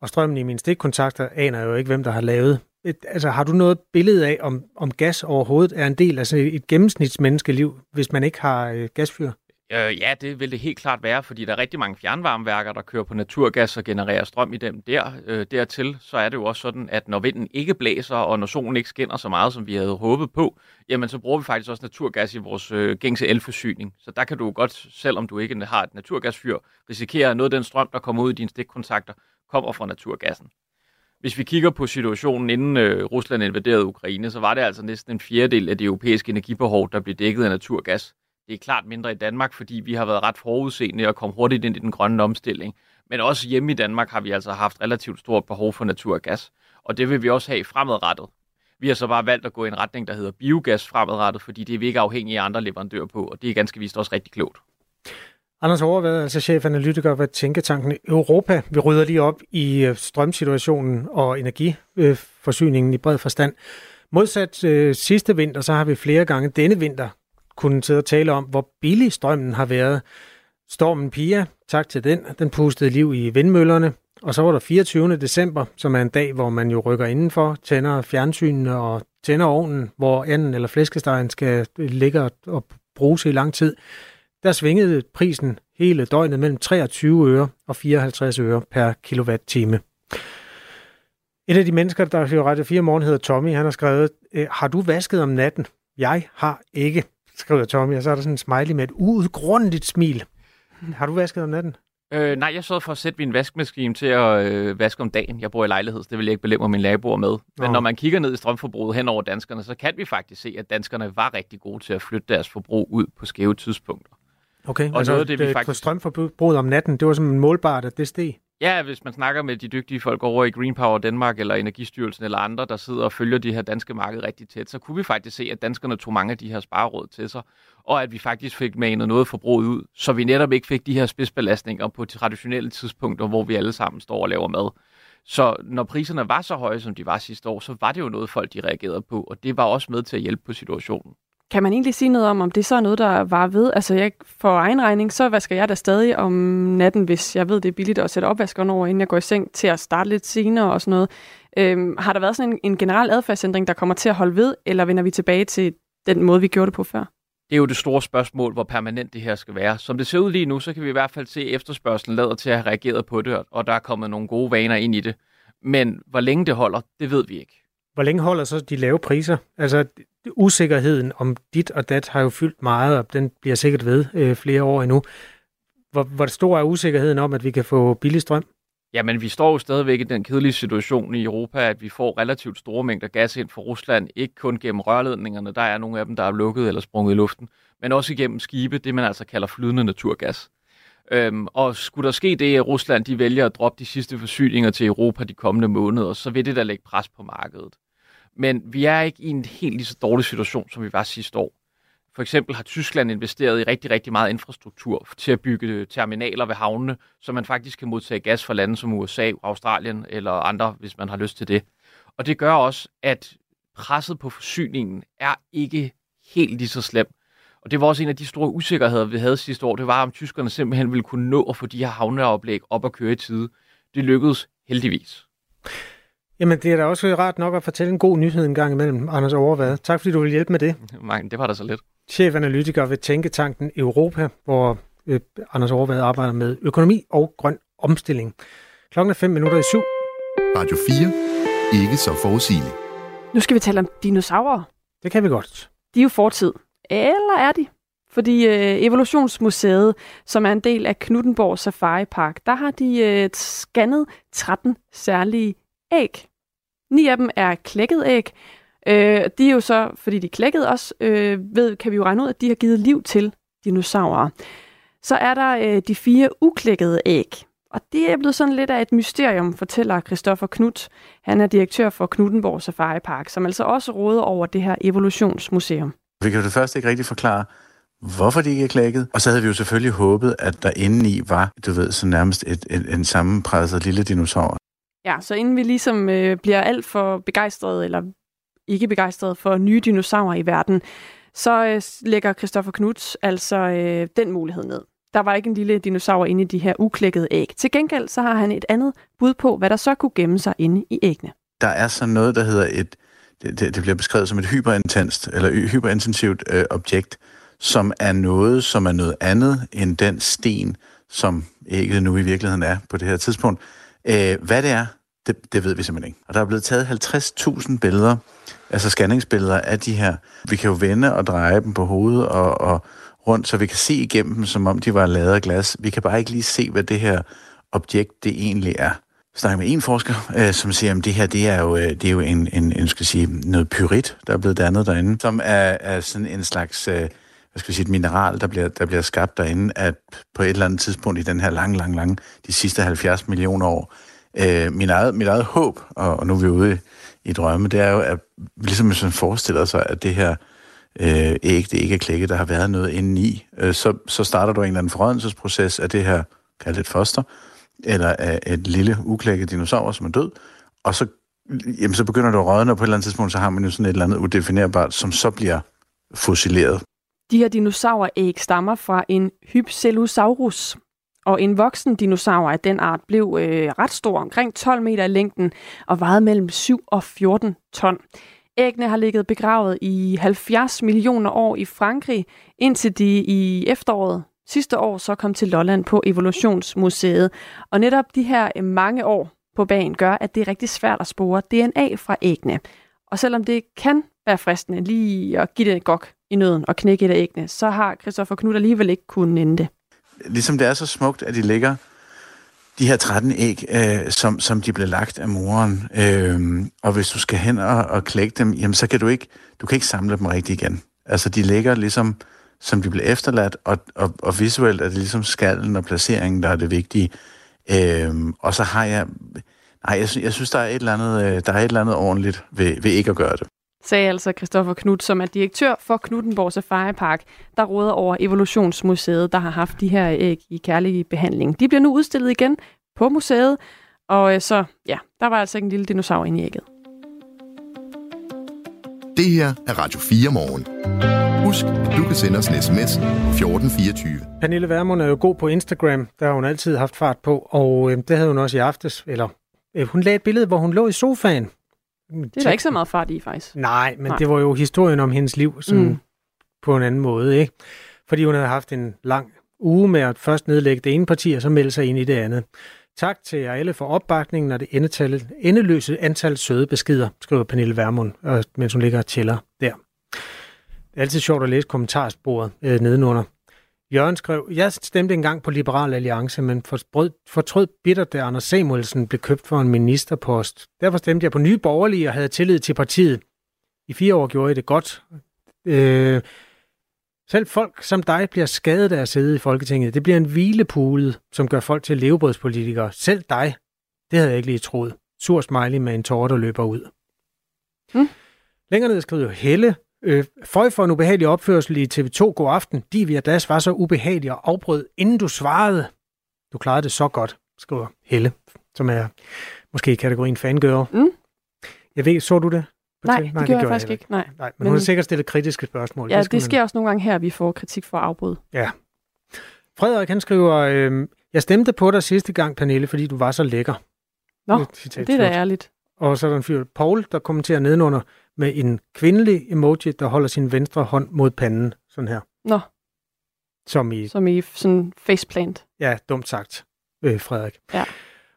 Og strømmen i mine stikkontakter aner jeg jo ikke, hvem der har lavet. Et, altså, har du noget billede af, om, om gas overhovedet er en del af sådan et gennemsnitsmenneskeliv, hvis man ikke har øh, gasfyr? Øh, ja, det vil det helt klart være, fordi der er rigtig mange fjernvarmeværker, der kører på naturgas og genererer strøm i dem der. Øh, dertil så er det jo også sådan, at når vinden ikke blæser, og når solen ikke skinner så meget, som vi havde håbet på, jamen så bruger vi faktisk også naturgas i vores øh, gængse elforsyning. Så der kan du godt, selvom du ikke har et naturgasfyr, risikere, noget af den strøm, der kommer ud i dine stikkontakter, kommer fra naturgassen. Hvis vi kigger på situationen inden øh, Rusland invaderede Ukraine, så var det altså næsten en fjerdedel af det europæiske energibehov, der blev dækket af naturgas. Det er klart mindre i Danmark, fordi vi har været ret forudseende og kom hurtigt ind i den grønne omstilling. Men også hjemme i Danmark har vi altså haft relativt stort behov for naturgas. Og det vil vi også have fremadrettet. Vi har så bare valgt at gå i en retning, der hedder biogas fremadrettet, fordi det er vi ikke afhængige af andre leverandører på, og det er ganske vist også rigtig klogt. Anders Overvad, altså chefanalytiker ved Tænketanken Europa. Vi rydder lige op i øh, strømsituationen og energiforsyningen øh, i bred forstand. Modsat øh, sidste vinter, så har vi flere gange denne vinter kunne sidde og tale om, hvor billig strømmen har været. Stormen Pia, tak til den, den pustede liv i vindmøllerne. Og så var der 24. december, som er en dag, hvor man jo rykker indenfor, tænder fjernsynene og tænder ovnen, hvor anden eller flæskestegen skal øh, ligge og bruges i lang tid. Der svingede prisen hele døgnet mellem 23 øre og 54 øre per kilowatt-time. Et af de mennesker, der hører Radio 4 morgen, hedder Tommy. Han har skrevet, øh, har du vasket om natten? Jeg har ikke skriver Tommy, og så er der sådan en smiley med et uudgrundigt smil. Har du vasket om natten? Øh, nej, jeg så for at sætte min vaskemaskine til at øh, vaske om dagen. Jeg bor i lejlighed, så det vil jeg ikke belemre min naboer med. Men Nå. når man kigger ned i strømforbruget hen over danskerne, så kan vi faktisk se, at danskerne var rigtig gode til at flytte deres forbrug ud på skæve tidspunkter. Okay, og altså noget, det, vi faktisk... på strømforbruget om natten, det var som målbart, at det steg? Ja, hvis man snakker med de dygtige folk over i Green Power Danmark eller Energistyrelsen eller andre, der sidder og følger de her danske marked rigtig tæt, så kunne vi faktisk se, at danskerne tog mange af de her spareråd til sig, og at vi faktisk fik manet noget forbrug ud, så vi netop ikke fik de her spidsbelastninger på traditionelle tidspunkter, hvor vi alle sammen står og laver mad. Så når priserne var så høje, som de var sidste år, så var det jo noget, folk de reagerede på, og det var også med til at hjælpe på situationen. Kan man egentlig sige noget om, om det så er noget, der var ved? Altså jeg, for egen regning, så vasker jeg da stadig om natten, hvis jeg ved, det er billigt at sætte opvaskeren over, inden jeg går i seng, til at starte lidt senere og sådan noget. Øhm, har der været sådan en, en generel adfærdsændring, der kommer til at holde ved, eller vender vi tilbage til den måde, vi gjorde det på før? Det er jo det store spørgsmål, hvor permanent det her skal være. Som det ser ud lige nu, så kan vi i hvert fald se, at efterspørgselen lader til at have reageret på det, og der er kommet nogle gode vaner ind i det. Men hvor længe det holder, det ved vi ikke. Hvor længe holder så de lave priser? Altså, usikkerheden om dit og dat har jo fyldt meget, og den bliver sikkert ved øh, flere år endnu. Hvor, hvor stor er usikkerheden om, at vi kan få billig strøm? Jamen, vi står jo stadigvæk i den kedelige situation i Europa, at vi får relativt store mængder gas ind fra Rusland, ikke kun gennem rørledningerne, der er nogle af dem, der er lukket eller sprunget i luften, men også igennem skibe, det man altså kalder flydende naturgas. Øhm, og skulle der ske det, at Rusland de vælger at droppe de sidste forsyninger til Europa de kommende måneder, så vil det da lægge pres på markedet. Men vi er ikke i en helt lige så dårlig situation, som vi var sidste år. For eksempel har Tyskland investeret i rigtig, rigtig meget infrastruktur til at bygge terminaler ved havnene, så man faktisk kan modtage gas fra lande som USA, Australien eller andre, hvis man har lyst til det. Og det gør også, at presset på forsyningen er ikke helt lige så slemt. Og det var også en af de store usikkerheder, vi havde sidste år. Det var, om tyskerne simpelthen ville kunne nå at få de her havneoplæg op at køre i tide. Det lykkedes heldigvis. Jamen, det er da også rart nok at fortælle en god nyhed en gang imellem, Anders Overvad. Tak fordi du vil hjælpe med det. Nej, det var da så lidt. Chefanalytiker ved Tænketanken Europa, hvor øh, Anders Overvad arbejder med økonomi og grøn omstilling. Klokken er 5 minutter i syv. Radio 4. Ikke så forudsigeligt. Nu skal vi tale om dinosaurer. Det kan vi godt. De er jo fortid. Eller er de? Fordi øh, Evolutionsmuseet, som er en del af Knuttenborg Safari Park, der har de øh, scannet 13 særlige æg. Ni af dem er klækket æg, Øh, de er jo så, fordi de klækkede os, øh, ved, kan vi jo regne ud, at de har givet liv til dinosaurer. Så er der øh, de fire uklækkede æg. Og det er blevet sådan lidt af et mysterium, fortæller Christoffer Knut. Han er direktør for Knuttenborg Safari Park, som altså også råder over det her evolutionsmuseum. Vi kan jo det første ikke rigtig forklare, hvorfor de ikke er klækket. Og så havde vi jo selvfølgelig håbet, at der indeni var, du ved, så nærmest et, et, en sammenpresset lille dinosaur. Ja, så inden vi ligesom øh, bliver alt for begejstrede, eller ikke begejstrede for nye dinosaurer i verden, så øh, lægger Christoffer Knuds altså øh, den mulighed ned. Der var ikke en lille dinosaur inde i de her uklækkede æg. Til gengæld så har han et andet bud på, hvad der så kunne gemme sig inde i æggene. Der er så noget, der hedder et, det, det, det bliver beskrevet som et hyperintenst, eller hyperintensivt øh, objekt, som er noget, som er noget andet end den sten, som ægget nu i virkeligheden er på det her tidspunkt. Øh, hvad det er, det, det ved vi simpelthen ikke. Og der er blevet taget 50.000 billeder, altså scanningsbilleder af de her. Vi kan jo vende og dreje dem på hovedet og, og rundt, så vi kan se igennem dem, som om de var lavet af glas. Vi kan bare ikke lige se, hvad det her objekt det egentlig er. Jeg snakker med en forsker, øh, som siger, at det her det er jo, øh, det er jo en, en, en skal sige, noget pyrit, der er blevet dannet derinde, som er, er sådan en slags... Øh, hvad skal vi sige, et mineral, der bliver, der bliver skabt derinde, at på et eller andet tidspunkt i den her lang, lang, lang, de sidste 70 millioner år, øh, min eget, mit eget håb, og, og nu er vi ude i, i drømme, det er jo, at ligesom hvis man forestiller sig, at det her øh, æg, det ikke er klækket, der har været noget indeni, øh, så, så starter du en eller anden forrådnelsesproces af det her, kaldet et foster, eller af et lille uklækket dinosaur, som er død, og så, jamen, så begynder du at rådne, og på et eller andet tidspunkt, så har man jo sådan et eller andet udefinerbart, som så bliver fossileret. De her dinosauræg stammer fra en Hypselosaurus, og en voksen dinosaur af den art blev øh, ret stor, omkring 12 meter i længden, og vejede mellem 7 og 14 ton. Æggene har ligget begravet i 70 millioner år i Frankrig, indtil de i efteråret sidste år så kom til Lolland på Evolutionsmuseet. Og netop de her øh, mange år på banen gør, at det er rigtig svært at spore DNA fra æggene. Og selvom det kan være fristende lige at give det et gok i nøden og knække et af æggene, så har Christoffer Knud alligevel ikke kunnet nænde det. Ligesom det er så smukt, at de ligger de her 13 æg, øh, som, som de blev lagt af moren. Øh, og hvis du skal hen og, og klække dem, jamen så kan du ikke, du kan ikke samle dem rigtigt igen. Altså de ligger ligesom, som de blev efterladt, og, og, og visuelt er det ligesom skallen og placeringen, der er det vigtige. Øh, og så har jeg, nej, jeg, jeg synes, der er et eller andet, øh, der er et eller andet ordentligt ved, ved ikke at gøre det sagde altså Christoffer Knud, som er direktør for Knuttenborg Safari Park, der råder over Evolutionsmuseet, der har haft de her æg i kærlig behandling. De bliver nu udstillet igen på museet, og øh, så, ja, der var altså ikke en lille dinosaur inde i ægget. Det her er Radio 4 morgen. Husk, at du kan sende os en sms 1424. Pernille Vermund er jo god på Instagram, der har hun altid haft fart på, og øh, det havde hun også i aftes, eller øh, hun lagde et billede, hvor hun lå i sofaen det er der ikke så meget fart i, faktisk. Nej, men Nej. det var jo historien om hendes liv sådan mm. på en anden måde, ikke? Fordi hun havde haft en lang uge med at først nedlægge det ene parti, og så melde sig ind i det andet. Tak til jer alle for opbakningen og det endetallet, endeløse antal søde beskeder, skriver Pernille Vermund, mens hun ligger og tæller der. Det er altid sjovt at læse kommentarsporet øh, nedenunder. Jørgen skrev, jeg stemte engang på Liberal Alliance, men fortrød, fortrød bitter, da Anders Samuelsen blev købt for en ministerpost. Derfor stemte jeg på Nye Borgerlige og havde tillid til partiet. I fire år gjorde jeg det godt. Øh, selv folk som dig bliver skadet af at sidde i Folketinget. Det bliver en hvilepude, som gør folk til levebrødspolitikere. Selv dig. Det havde jeg ikke lige troet. Sur smiley med en tårer, der løber ud. Hmm. Længere ned skriver Helle, Øh, Føj for en ubehagelig opførsel i TV2 God Aften. Divya Das var så ubehagelig og afbrød, inden du svarede. Du klarede det så godt, skriver Helle, som er måske i kategorien fangirl. Mm. Jeg ved, så du det? Nej, det, Nej, det gjorde jeg faktisk ikke. Nej. Nej, men, men hun har sikkert stillet kritiske spørgsmål. Ja, det, det sker man... også nogle gange her, at vi får kritik for afbrud. Ja. Frederik, han skriver, øh, jeg stemte på dig sidste gang, Pernille, fordi du var så lækker. Nå, det, det er da ærligt. Og så er der en fyr, Paul, der kommenterer nedenunder, med en kvindelig emoji, der holder sin venstre hånd mod panden, sådan her. Nå. Som i... Som i sådan faceplant. Ja, dumt sagt, øh, Frederik. Ja.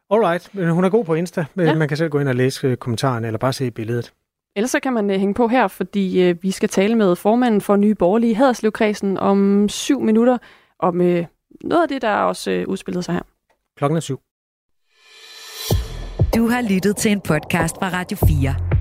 Alright, men hun er god på Insta. Ja. Man kan selv gå ind og læse øh, kommentarerne, eller bare se billedet. Ellers så kan man uh, hænge på her, fordi uh, vi skal tale med formanden for Nye Borgerlige Haderslevkredsen om syv minutter, om uh, noget af det, der også uh, udspillede sig her. Klokken er syv. Du har lyttet til en podcast fra Radio 4.